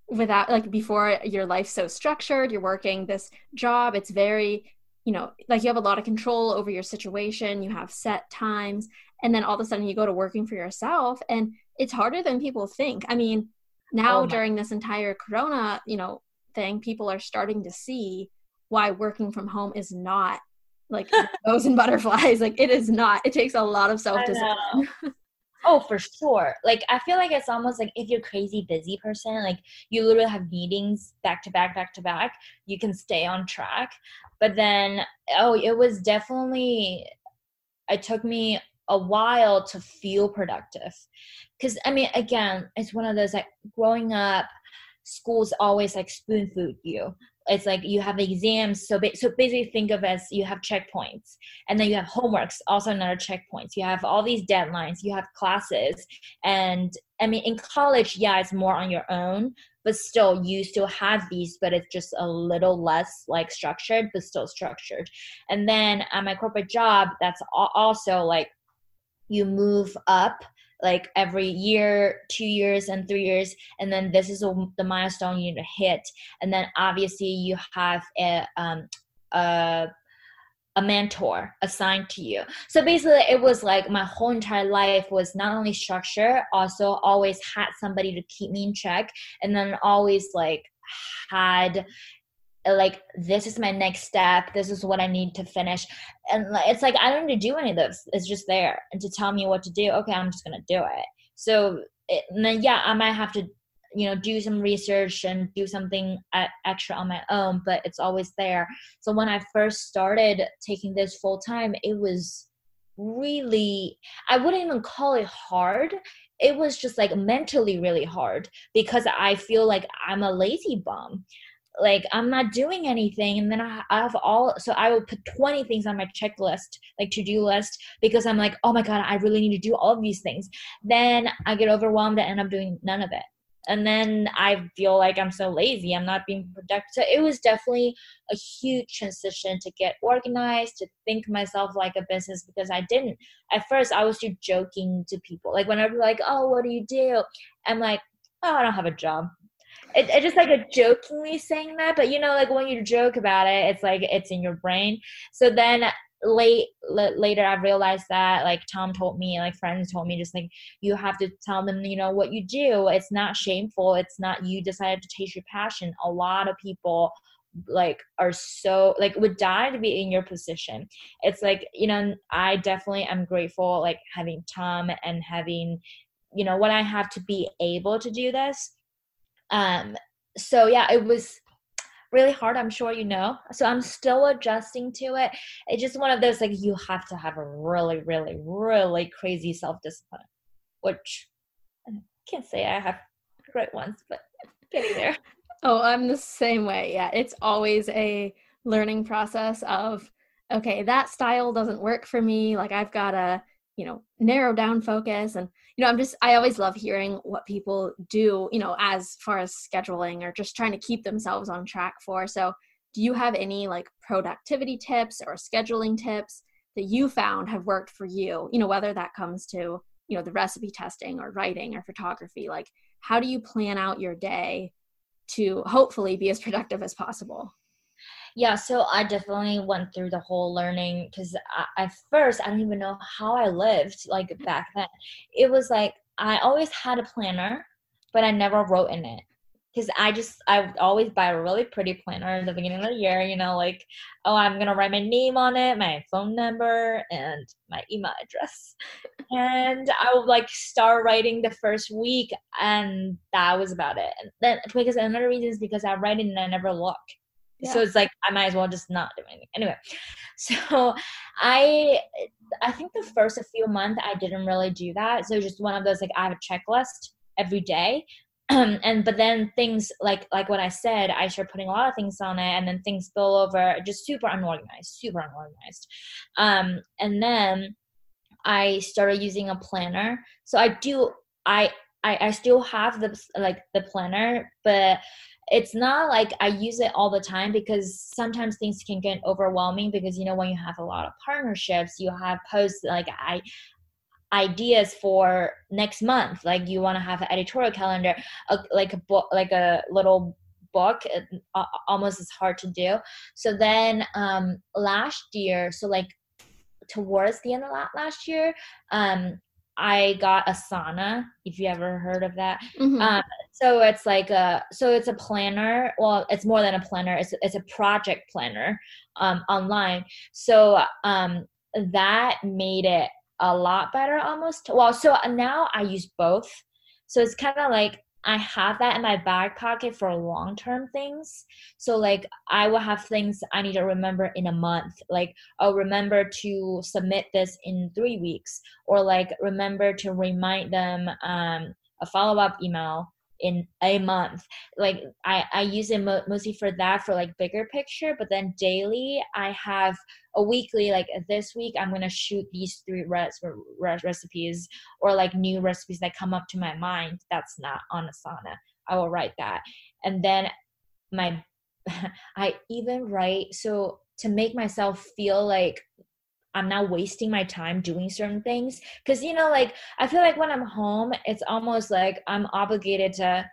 without, like, before your life's so structured, you're working this job. It's very, you know, like you have a lot of control over your situation, you have set times. And then all of a sudden you go to working for yourself, and it's harder than people think. I mean, now oh during this entire corona, you know, thing, people are starting to see why working from home is not like those and butterflies. Like it is not. It takes a lot of self discipline. Oh, for sure. Like I feel like it's almost like if you're crazy busy person, like you literally have meetings back to back, back to back, you can stay on track. But then, oh, it was definitely. It took me a while to feel productive, because I mean, again, it's one of those like growing up schools always like spoon food you. It's like you have exams so ba- so basically think of as you have checkpoints and then you have homeworks also another checkpoints you have all these deadlines you have classes and i mean in college yeah it's more on your own but still you still have these but it's just a little less like structured but still structured. And then at my corporate job that's also like you move up like every year, two years, and three years, and then this is a, the milestone you need to hit, and then obviously you have a um, a a mentor assigned to you. So basically, it was like my whole entire life was not only structure, also always had somebody to keep me in check, and then always like had like this is my next step this is what i need to finish. And it's like i don't need to do any of this it's just there and to tell me what to do okay i'm just gonna do it. So it, then yeah i might have to you know do some research and do something uh, extra on my own but it's always there. So when i first started taking this full time it was really i wouldn't even call it hard it was just like mentally really hard because i feel like i'm a lazy bum like i'm not doing anything. And then I, have all so i will put 20 things on my checklist like to-do list because i'm like oh my god i really need to do all of these things. Then i get overwhelmed and end up doing none of it. And then i feel like i'm so lazy. I'm not being productive. So it was definitely a huge transition to get organized to think myself like a business because i didn't. At first i was just joking to people. Like whenever like oh what do you do? I'm like oh i don't have a job it, it's just like a jokingly saying that, but you know, like when you joke about it, it's like it's in your brain. So then late l- later i realized that like tom told me like friends told me just like you have to tell them you know what you do. It's not shameful. It's not you decided to take your passion. A lot of people like are so like would die to be in your position. It's like you know i definitely am grateful like having tom and having you know when i have to be able to do this um, so yeah, it was really hard. I'm sure you know. So I'm still adjusting to it. It's just one of those like you have to have a really, really, really crazy self discipline, which I can't say I have great ones, but getting there. Oh, I'm the same way. Yeah, it's always a learning process of okay, that style doesn't work for me. Like I've got to you know narrow down focus. And you know i'm just i always love hearing what people do you know as far as scheduling or just trying to keep themselves on track for. So do you have any like productivity tips or scheduling tips that you found have worked for you? You know whether that comes to you know the recipe testing or writing or photography like how do you plan out your day to hopefully be as productive as possible yeah, so I definitely went through the whole learning because at first I don't even know how I lived like mm-hmm. back then. It was like I always had a planner, but I never wrote in it because I just I would always buy a really pretty planner at the beginning of the year. You know, like oh I'm gonna write my name on it, my phone number, and my email address, and I would like start writing the first week, and that was about it. And then because another reason is because I write it and I never look. Yeah. So it's like I might as well just not do anything. Anyway, so I I think the first a few months I didn't really do that. So just one of those like I have a checklist every day. and but then things like like what I said, I started putting a lot of things on it, and then things spill over, just super unorganized, super unorganized. Um, and then I started using a planner. So I do I I, I still have the like the planner, but it's not like I use it all the time because sometimes things can get overwhelming because you know when you have a lot of partnerships, you have posts like I ideas for next month like you want to have an editorial calendar a, like a book like a little book it, uh, almost is hard to do. So then um last year so like towards the end of last year um I got Asana, if you ever heard of that. Mm-hmm. Um, so it's like a so it's a planner. Well, it's more than a planner. It's it's a project planner um, online. So um, that made it a lot better almost. Well, so now I use both. So it's kind of like I have that in my back pocket for long term things. So like I will have things I need to remember in a month. Like I'll remember to submit this in three weeks, or like remember to remind them um, a follow up email in a month. Like i i use it mo- mostly for that for like bigger picture but then daily i have a weekly like this week i'm gonna shoot these three res- res- recipes or like new recipes that come up to my mind that's not on asana i will write that. And then my i even write so to make myself feel like I'm not wasting my time doing certain things. Cause you know, like I feel like when I'm home, it's almost like I'm obligated to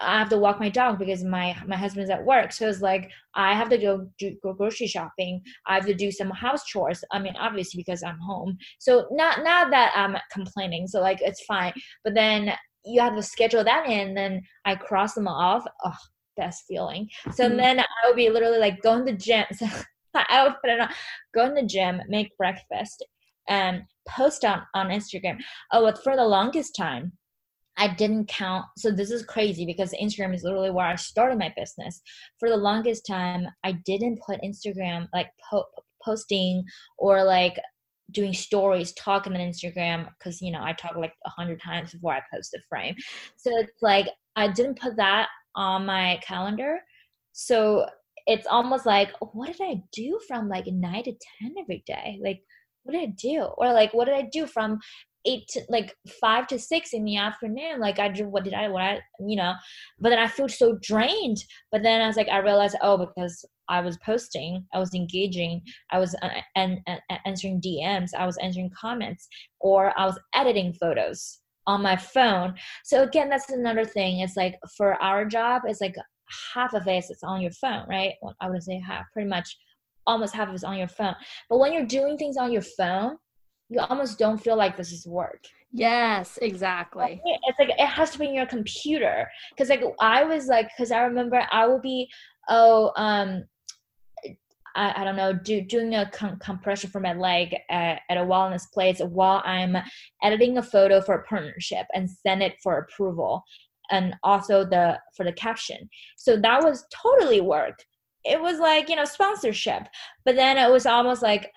I have to walk my dog because my my husband's at work. So it's like I have to go do go grocery shopping. I have to do some house chores. I mean, obviously because I'm home. So not not that I'm complaining. So like it's fine. But then you have to schedule that in. Then I cross them off. Oh, best feeling. So mm-hmm. then I would be literally like going to the gym. So Oh, I would put it on. Go in the gym, make breakfast, and post on on Instagram. Oh, but for the longest time, I didn't count. So this is crazy because Instagram is literally where I started my business. For the longest time, I didn't put Instagram like po- posting or like doing stories, talking on Instagram because you know I talk like a hundred times before I post a frame. So it's like I didn't put that on my calendar. So it's almost like what did i do from like 9 to 10 every day? Like what did i do? Or like what did i do from eight to like five to six in the afternoon? Like i do what did i what i you know? But then i feel so drained. But then i was like i realized oh because i was posting i was engaging i was uh, and uh, answering dms i was answering comments or i was editing photos on my phone. So again that's another thing. It's like for our job it's like half of it is on your phone, right? Well, I would say half, pretty much almost half of it's on your phone. But when you're doing things on your phone, you almost don't feel like this is work. Yes, exactly. It's like it has to be in your computer because like I was like because I remember I will be oh um I, I don't know do, doing a com- compression for my leg at, at a wellness place while I'm editing a photo for a partnership and send it for approval and also the for the caption. So that was totally work. It was like you know sponsorship. But then it was almost like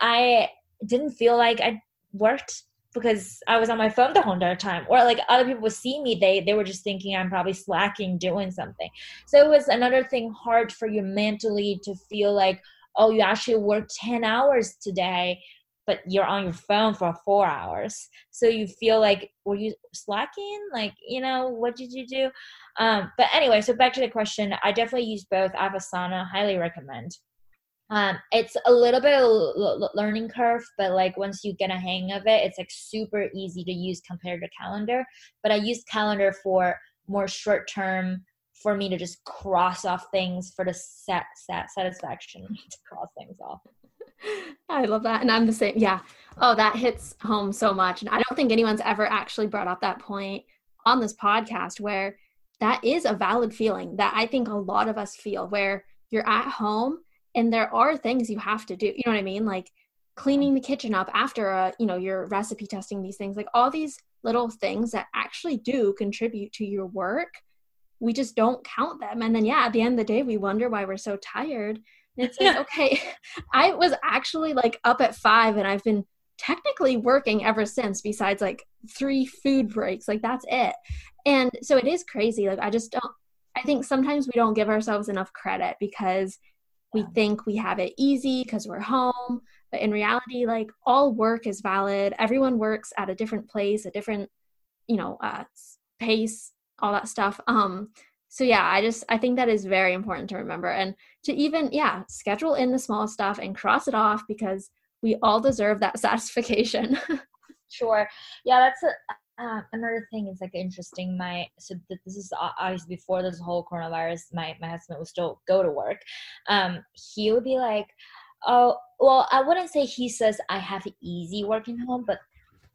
i didn't feel like i worked because i was on my phone the whole entire time. Or like other people would see me. They they were just thinking i'm probably slacking doing something. So it was another thing hard for you mentally to feel like oh you actually worked 10 hours today but you're on your phone for four hours. So you feel like were you slacking? Like you know what did you do? Um, but anyway so back to the question i definitely use both. I have asana highly recommend. Um, it's a little bit of learning curve but like once you get a hang of it it's like super easy to use compared to calendar. But i use calendar for more short term for me to just cross off things for the set, set satisfaction to cross things off I love that. And I'm the same. Yeah. Oh, that hits home so much. And I don't think anyone's ever actually brought up that point on this podcast where that is a valid feeling that I think a lot of us feel where you're at home and there are things you have to do. You know what I mean? Like cleaning the kitchen up after a, you know, you're recipe testing these things, like all these little things that actually do contribute to your work. We just don't count them. And then yeah, at the end of the day, we wonder why we're so tired it's like, okay, I was actually like up at five and I've been technically working ever since, besides like three food breaks. Like, that's it. And so it is crazy. Like, I just don't, I think sometimes we don't give ourselves enough credit because we think we have it easy because we're home. But in reality, like, all work is valid. Everyone works at a different place, a different, you know, uh, pace, all that stuff. Um, so yeah i just i think that is very important to remember and to even yeah schedule in the small stuff and cross it off because we all deserve that satisfaction. Sure. Yeah that's a uh, another thing is like interesting my so this is obviously before this whole coronavirus my my husband would still go to work um he would be like oh well i wouldn't say he says i have easy working home but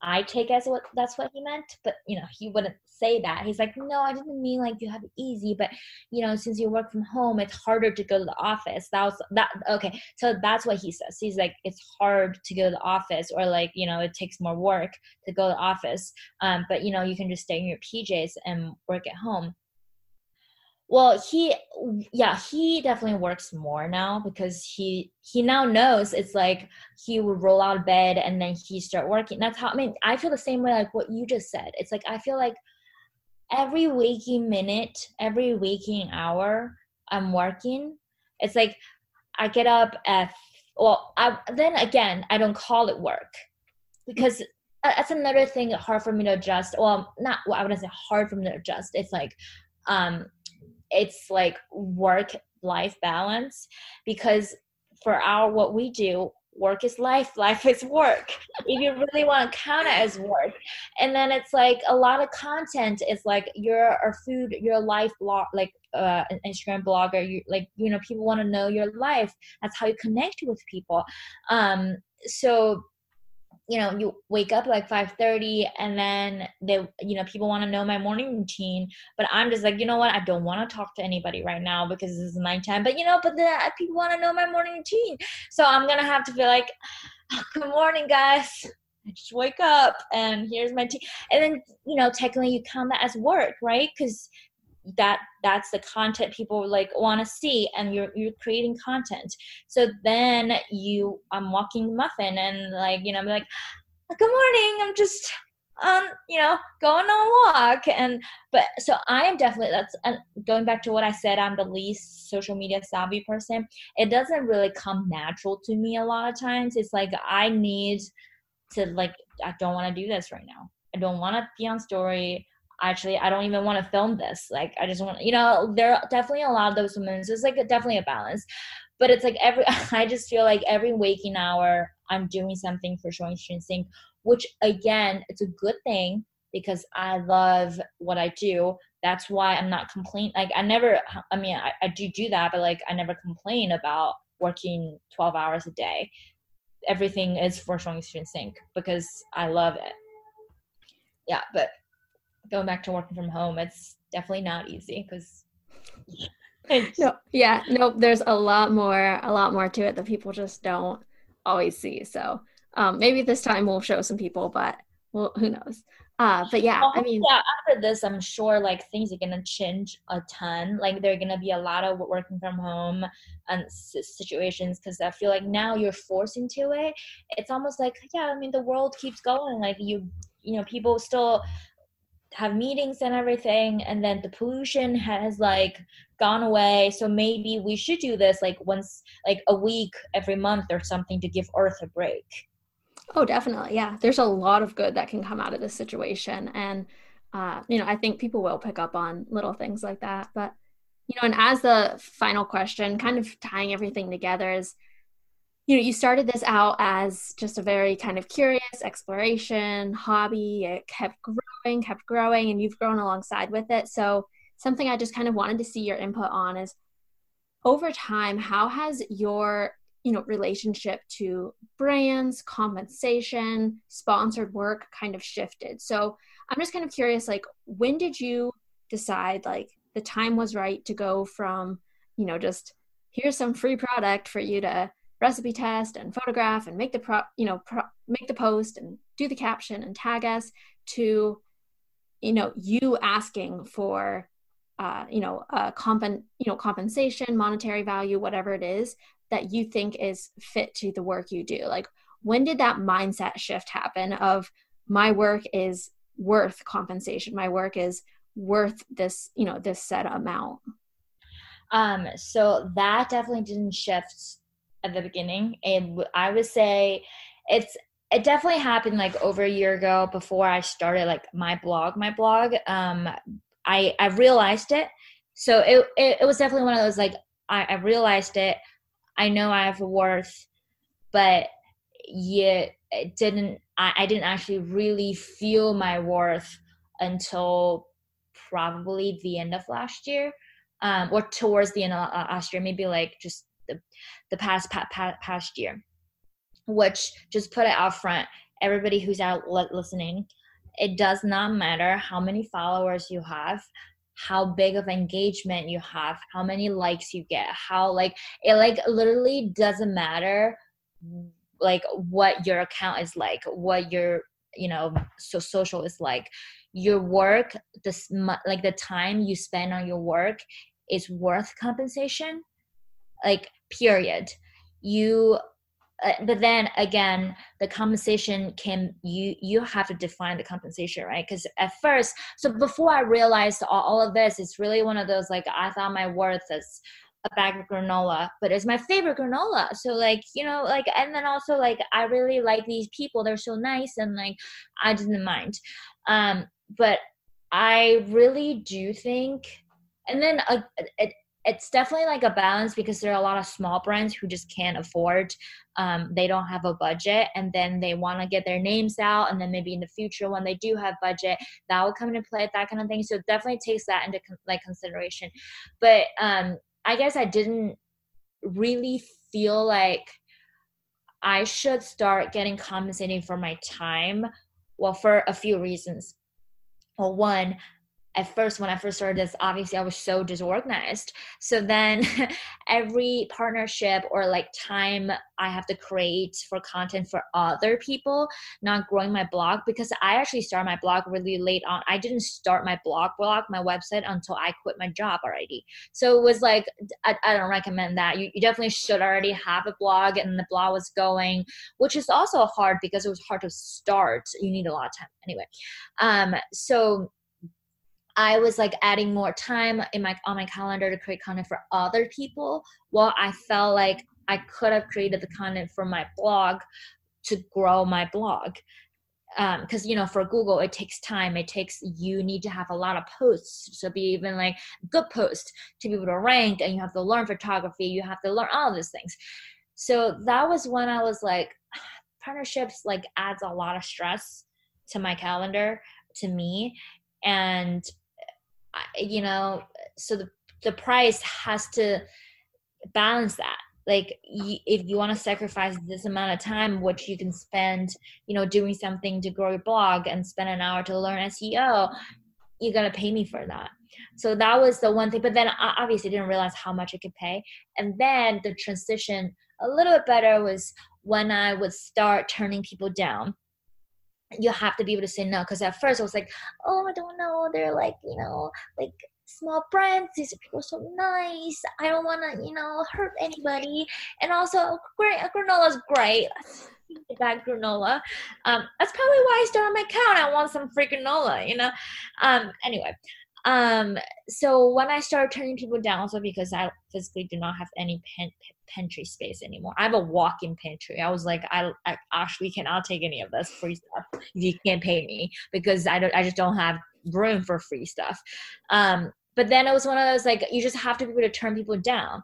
I take as what that's what he meant, but you know, he wouldn't say that. He's like, no, I didn't mean like you have it easy, but you know, since you work from home, it's harder to go to the office. That was that okay. So that's what he says. He's like, it's hard to go to the office, or like you know, it takes more work to go to the office. Um, but you know, you can just stay in your PJs and work at home well he yeah he definitely works more now because he he now knows it's like he would roll out of bed and then he start working. That's how i mean i feel the same way like what you just said. It's like i feel like every waking minute every waking hour i'm working it's like i get up at well I, then again i don't call it work because that's another thing hard for me to adjust. Well not well, i wouldn't say hard for me to adjust. It's like um it's like work life balance because for our what we do work is life life is work. If you really want to count it as work and then it's like a lot of content is like you're a food your life blog like uh, an instagram blogger you like you know people want to know your life. That's how you connect with people. Um so you know you wake up like 5:30 and then they you know people want to know my morning routine but I'm just like you know what? I don't want to talk to anybody right now because this is nighttime but you know but the uh, people want to know my morning routine. So I'm going to have to be like oh, good morning guys. I just wake up and here's my tea and then you know technically you count that as work right? Because that that's the content people like want to see and you're you're creating content. So then you i'm walking muffin and like you know i'm like good morning i'm just um you know going on a walk. And but so i am definitely that's uh, going back to what i said i'm the least social media savvy person. It doesn't really come natural to me a lot of times. It's like i need to like i don't want to do this right now. I don't want to be on story actually i don't even want to film this like i just want you know there are definitely a lot of those moments it's like definitely a balance but it's like every i just feel like every waking hour i'm doing something for Shuangy's Kitchen Sink which again it's a good thing because i love what i do. That's why i'm not complaining like i never i mean I, I do do that but like i never complain about working 12 hours a day. Everything is for Shuangy's Kitchen Sink because i love it. Yeah but going back to working from home, it's definitely not easy because. no, yeah, nope. there's a lot more, a lot more to it that people just don't always see. So um, maybe this time we'll show some people, but well, who knows? Uh, but yeah, I mean, yeah. After this, I'm sure like things are gonna change a ton. Like there are gonna be a lot of working from home and situations because I feel like now you're forced into it. It's almost like yeah, I mean the world keeps going. Like you, you know, people still have meetings and everything and then the pollution has like gone away. So maybe we should do this like once like a week every month or something to give earth a break. Oh definitely. Yeah there's a lot of good that can come out of this situation. And uh, you know i think people will pick up on little things like that. But you know and as the final question kind of tying everything together is you know you started this out as just a very kind of curious exploration hobby. It kept growing kept growing and you've grown alongside with it. So something i just kind of wanted to see your input on is over time how has your you know relationship to brands compensation sponsored work kind of shifted? So i'm just kind of curious like when did you decide like the time was right to go from you know just here's some free product for you to recipe test and photograph and make the pro you know pro- make the post and do the caption and tag us to you know you asking for uh, you know a compen- you know compensation monetary value whatever it is that you think is fit to the work you do. Like when did that mindset shift happen of my work is worth compensation? My work is worth this you know this set amount? Um so that definitely didn't shift at the beginning. And I would say it's it definitely happened like over a year ago before I started like my blog. My blog, um, I I realized it. So it, it, it was definitely one of those like I, I realized it. I know I have a worth, but yet it didn't. I, I didn't actually really feel my worth until probably the end of last year, um, or towards the end of last year, maybe like just the, the past, past past year which just put it out front everybody who's out listening it does not matter how many followers you have how big of engagement you have how many likes you get how like it like literally doesn't matter like what your account is like what your you know so social is like. Your work this like the time you spend on your work is worth compensation. Like period. You uh, but then again the compensation can you you have to define the compensation right? Because at first so before i realized all, all of this it's really one of those like i thought my worth is a bag of granola but it's my favorite granola. So like you know like and then also like i really like these people. They're so nice and like i didn't mind. Um but i really do think and then uh, it, it's definitely like a balance because there are a lot of small brands who just can't afford um, they don't have a budget and then they want to get their names out and then maybe in the future when they do have budget that will come into play that kind of thing. So definitely takes that into like consideration. But um, i guess i didn't really feel like i should start getting compensated for my time well for a few reasons. Well one at first when i first started this obviously i was so disorganized. So then every partnership or like time i have to create for content for other people not growing my blog because i actually started my blog really late on i didn't start my blog blog my website until i quit my job already. So it was like i, I don't recommend that. You, you definitely should already have a blog and the blog was going which is also hard because it was hard to start. You need a lot of time. Anyway um so I was like adding more time in my on my calendar to create content for other people while I felt like I could have created the content for my blog to grow my blog. Because um, you know for google it takes time. It takes you need to have a lot of posts so be even like good post to be able to rank and you have to learn photography you have to learn all these things. So that was when i was like partnerships like adds a lot of stress to my calendar to me and you know so the the price has to balance that. Like if you want to sacrifice this amount of time which you can spend you know doing something to grow your blog and spend an hour to learn seo you're gonna pay me for that. So that was the one thing but then i obviously didn't realize how much i could pay. And then the transition a little bit better was when i would start turning people down you have to be able to say no because at first i was like oh i don't know they're like you know like small brands these people are so nice i don't want to you know hurt anybody. And also great granola is great. Bad granola. Um that's probably why i started my account. I want some free granola you know? Um anyway um so when i started turning people down also because i physically do not have any pen, pantry space anymore. I have a walk-in pantry. I was like i, I actually cannot take any of this free stuff you can't pay me because i don't i just don't have room for free stuff. Um but then it was one of those like you just have to be able to turn people down.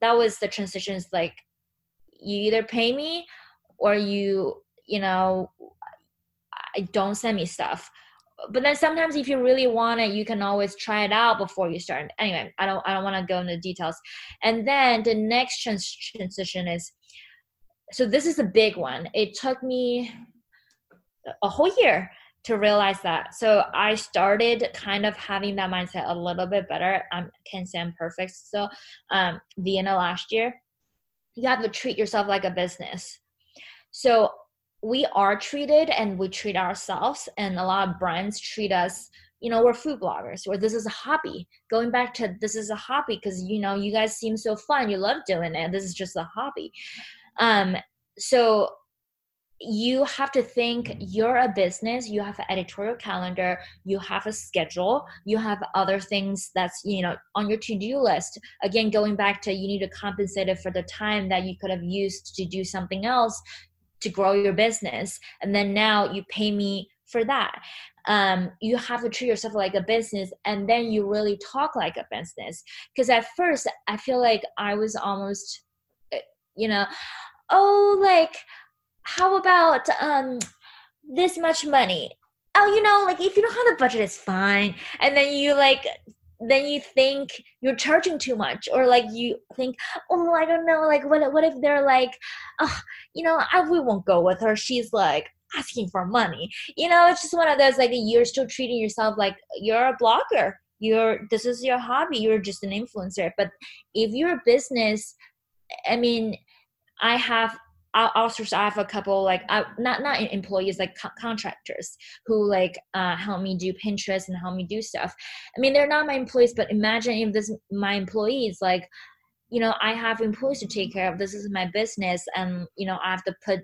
That was the transitions like you either pay me or you you know I don't send me stuff but then sometimes if you really want it you can always try it out before you start. Anyway i don't i don't want to go into details. And then the next trans- transition is so this is a big one. It took me a whole year to realize that. So i started kind of having that mindset a little bit better. I can't say i'm perfect so um of last year. You have to treat yourself like a business. So we are treated and we treat ourselves and a lot of brands treat us you know we're food bloggers or this is a hobby. Going back to this is a hobby because you know you guys seem so fun you love doing it this is just a hobby. Um so you have to think you're a business you have an editorial calendar you have a schedule you have other things that's you know on your to-do list. Again going back to you need to compensate it for the time that you could have used to do something else to grow your business and then now you pay me for that. Um, you have to treat yourself like a business and then you really talk like a business. Because at first i feel like i was almost eh, you know oh like how about um this much money? Oh you know like if you don't have the budget it's fine. And then you like then you think you're charging too much or like you think oh i don't know like what, what if they're like oh, you know I, we won't go with her she's like asking for money. You know, it's just one of those like you're still treating yourself like you're a blogger. You're this is your hobby. You're just an influencer. But if you're a business, I mean, I have also I have a couple like uh, not not employees like co- contractors who like uh, help me do Pinterest and help me do stuff. I mean they're not my employees, but imagine if this my employees like you know I have employees to take care of. This is my business, and you know I have to put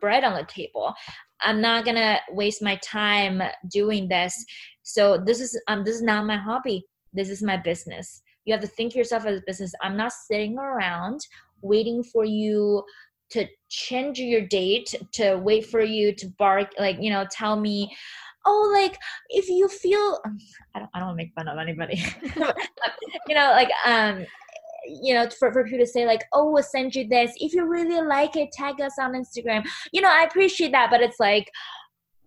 bread on the table. I'm not gonna waste my time doing this. So this is um this is not my hobby. This is my business. You have to think yourself as a business. I'm not sitting around waiting for you to change your date to wait for you to bark like you know tell me oh like if you feel i don't, I don't make fun of anybody. You know like um you know for, for people to say like oh we'll send you this. If you really like it tag us on instagram. You know i appreciate that but it's like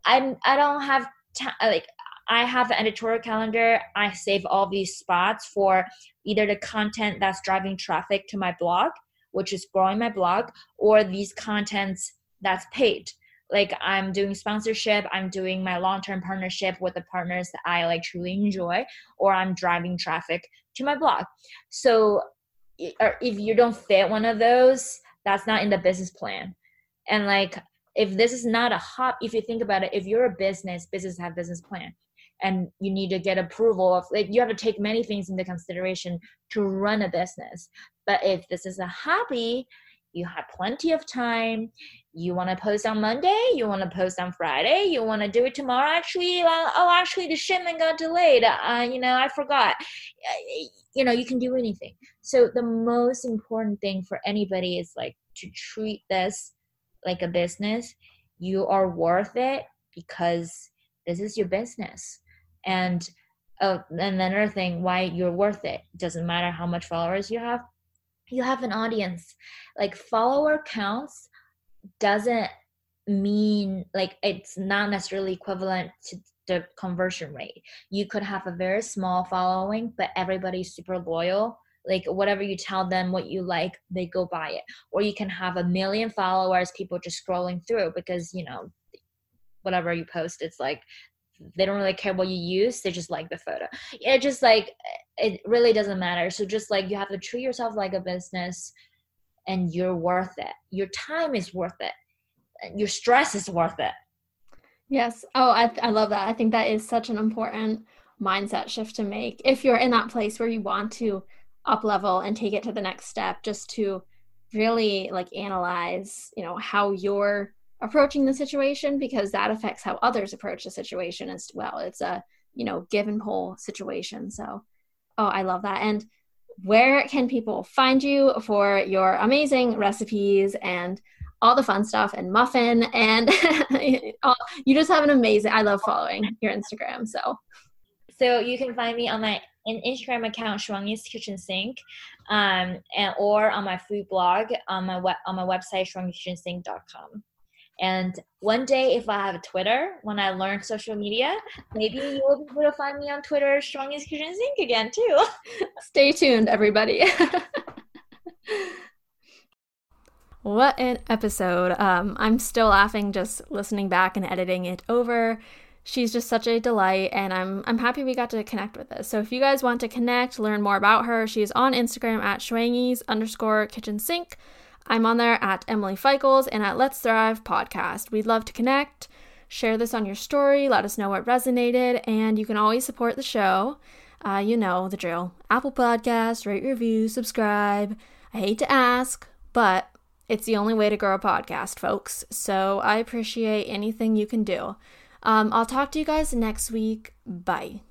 i'm i don't have time like i have an editorial calendar. I save all these spots for either the content that's driving traffic to my blog which is growing my blog, or these contents that's paid. Like I'm doing sponsorship, I'm doing my long-term partnership with the partners that I like truly enjoy, or I'm driving traffic to my blog. So if you don't fit one of those, that's not in the business plan. And like if this is not a hop, if you think about it, if you're a business, business have business plan and you need to get approval of like you have to take many things into consideration to run a business. But if this is a hobby you have plenty of time. You want to post on monday you want to post on friday you want to do it tomorrow. Actually oh actually the shipment got delayed. Uh, you know i forgot. You know you can do anything. So the most important thing for anybody is like to treat this like a business. You are worth it because this is your business and uh, and another thing why you're worth it. Doesn't matter how much followers you have you have an audience. Like follower counts doesn't mean like it's not necessarily equivalent to the conversion rate. You could have a very small following but everybody's super loyal. Like whatever you tell them what you like they go buy it. Or you can have a million followers people just scrolling through because you know whatever you post it's like they don't really care what you use they just like the photo. It just like it really doesn't matter. So just like you have to treat yourself like a business and you're worth it. Your time is worth it. Your stress is worth it. Yes. Oh i, I love that. I think that is such an important mindset shift to make. If you're in that place where you want to up level and take it to the next step just to really like analyze you know how you're approaching the situation because that affects how others approach the situation as well. It's a, you know, give and pull situation. So, oh, I love that. And where can people find you for your amazing recipes and all the fun stuff and muffin and you just have an amazing I love following your Instagram. So so you can find me on my an Instagram account Shuangy's Kitchen Sink, um, and or on my food blog on my web on my website shuangyskitchensink.com. And one day, if I have a Twitter, when I learn social media, maybe you will be able to find me on Twitter, Shuangy's Kitchen Sink again too. Stay tuned, everybody. what an episode! Um, I'm still laughing just listening back and editing it over. She's just such a delight, and I'm I'm happy we got to connect with this. So if you guys want to connect, learn more about her, she's on Instagram at Shuangy's underscore kitchen sink. I'm on there at Emily Feichels and at Let's Thrive Podcast. We'd love to connect. Share this on your story. Let us know what resonated. And you can always support the show. Uh, you know the drill. Apple Podcast, rate, review, subscribe. I hate to ask, but it's the only way to grow a podcast, folks. So I appreciate anything you can do. Um, I'll talk to you guys next week. Bye.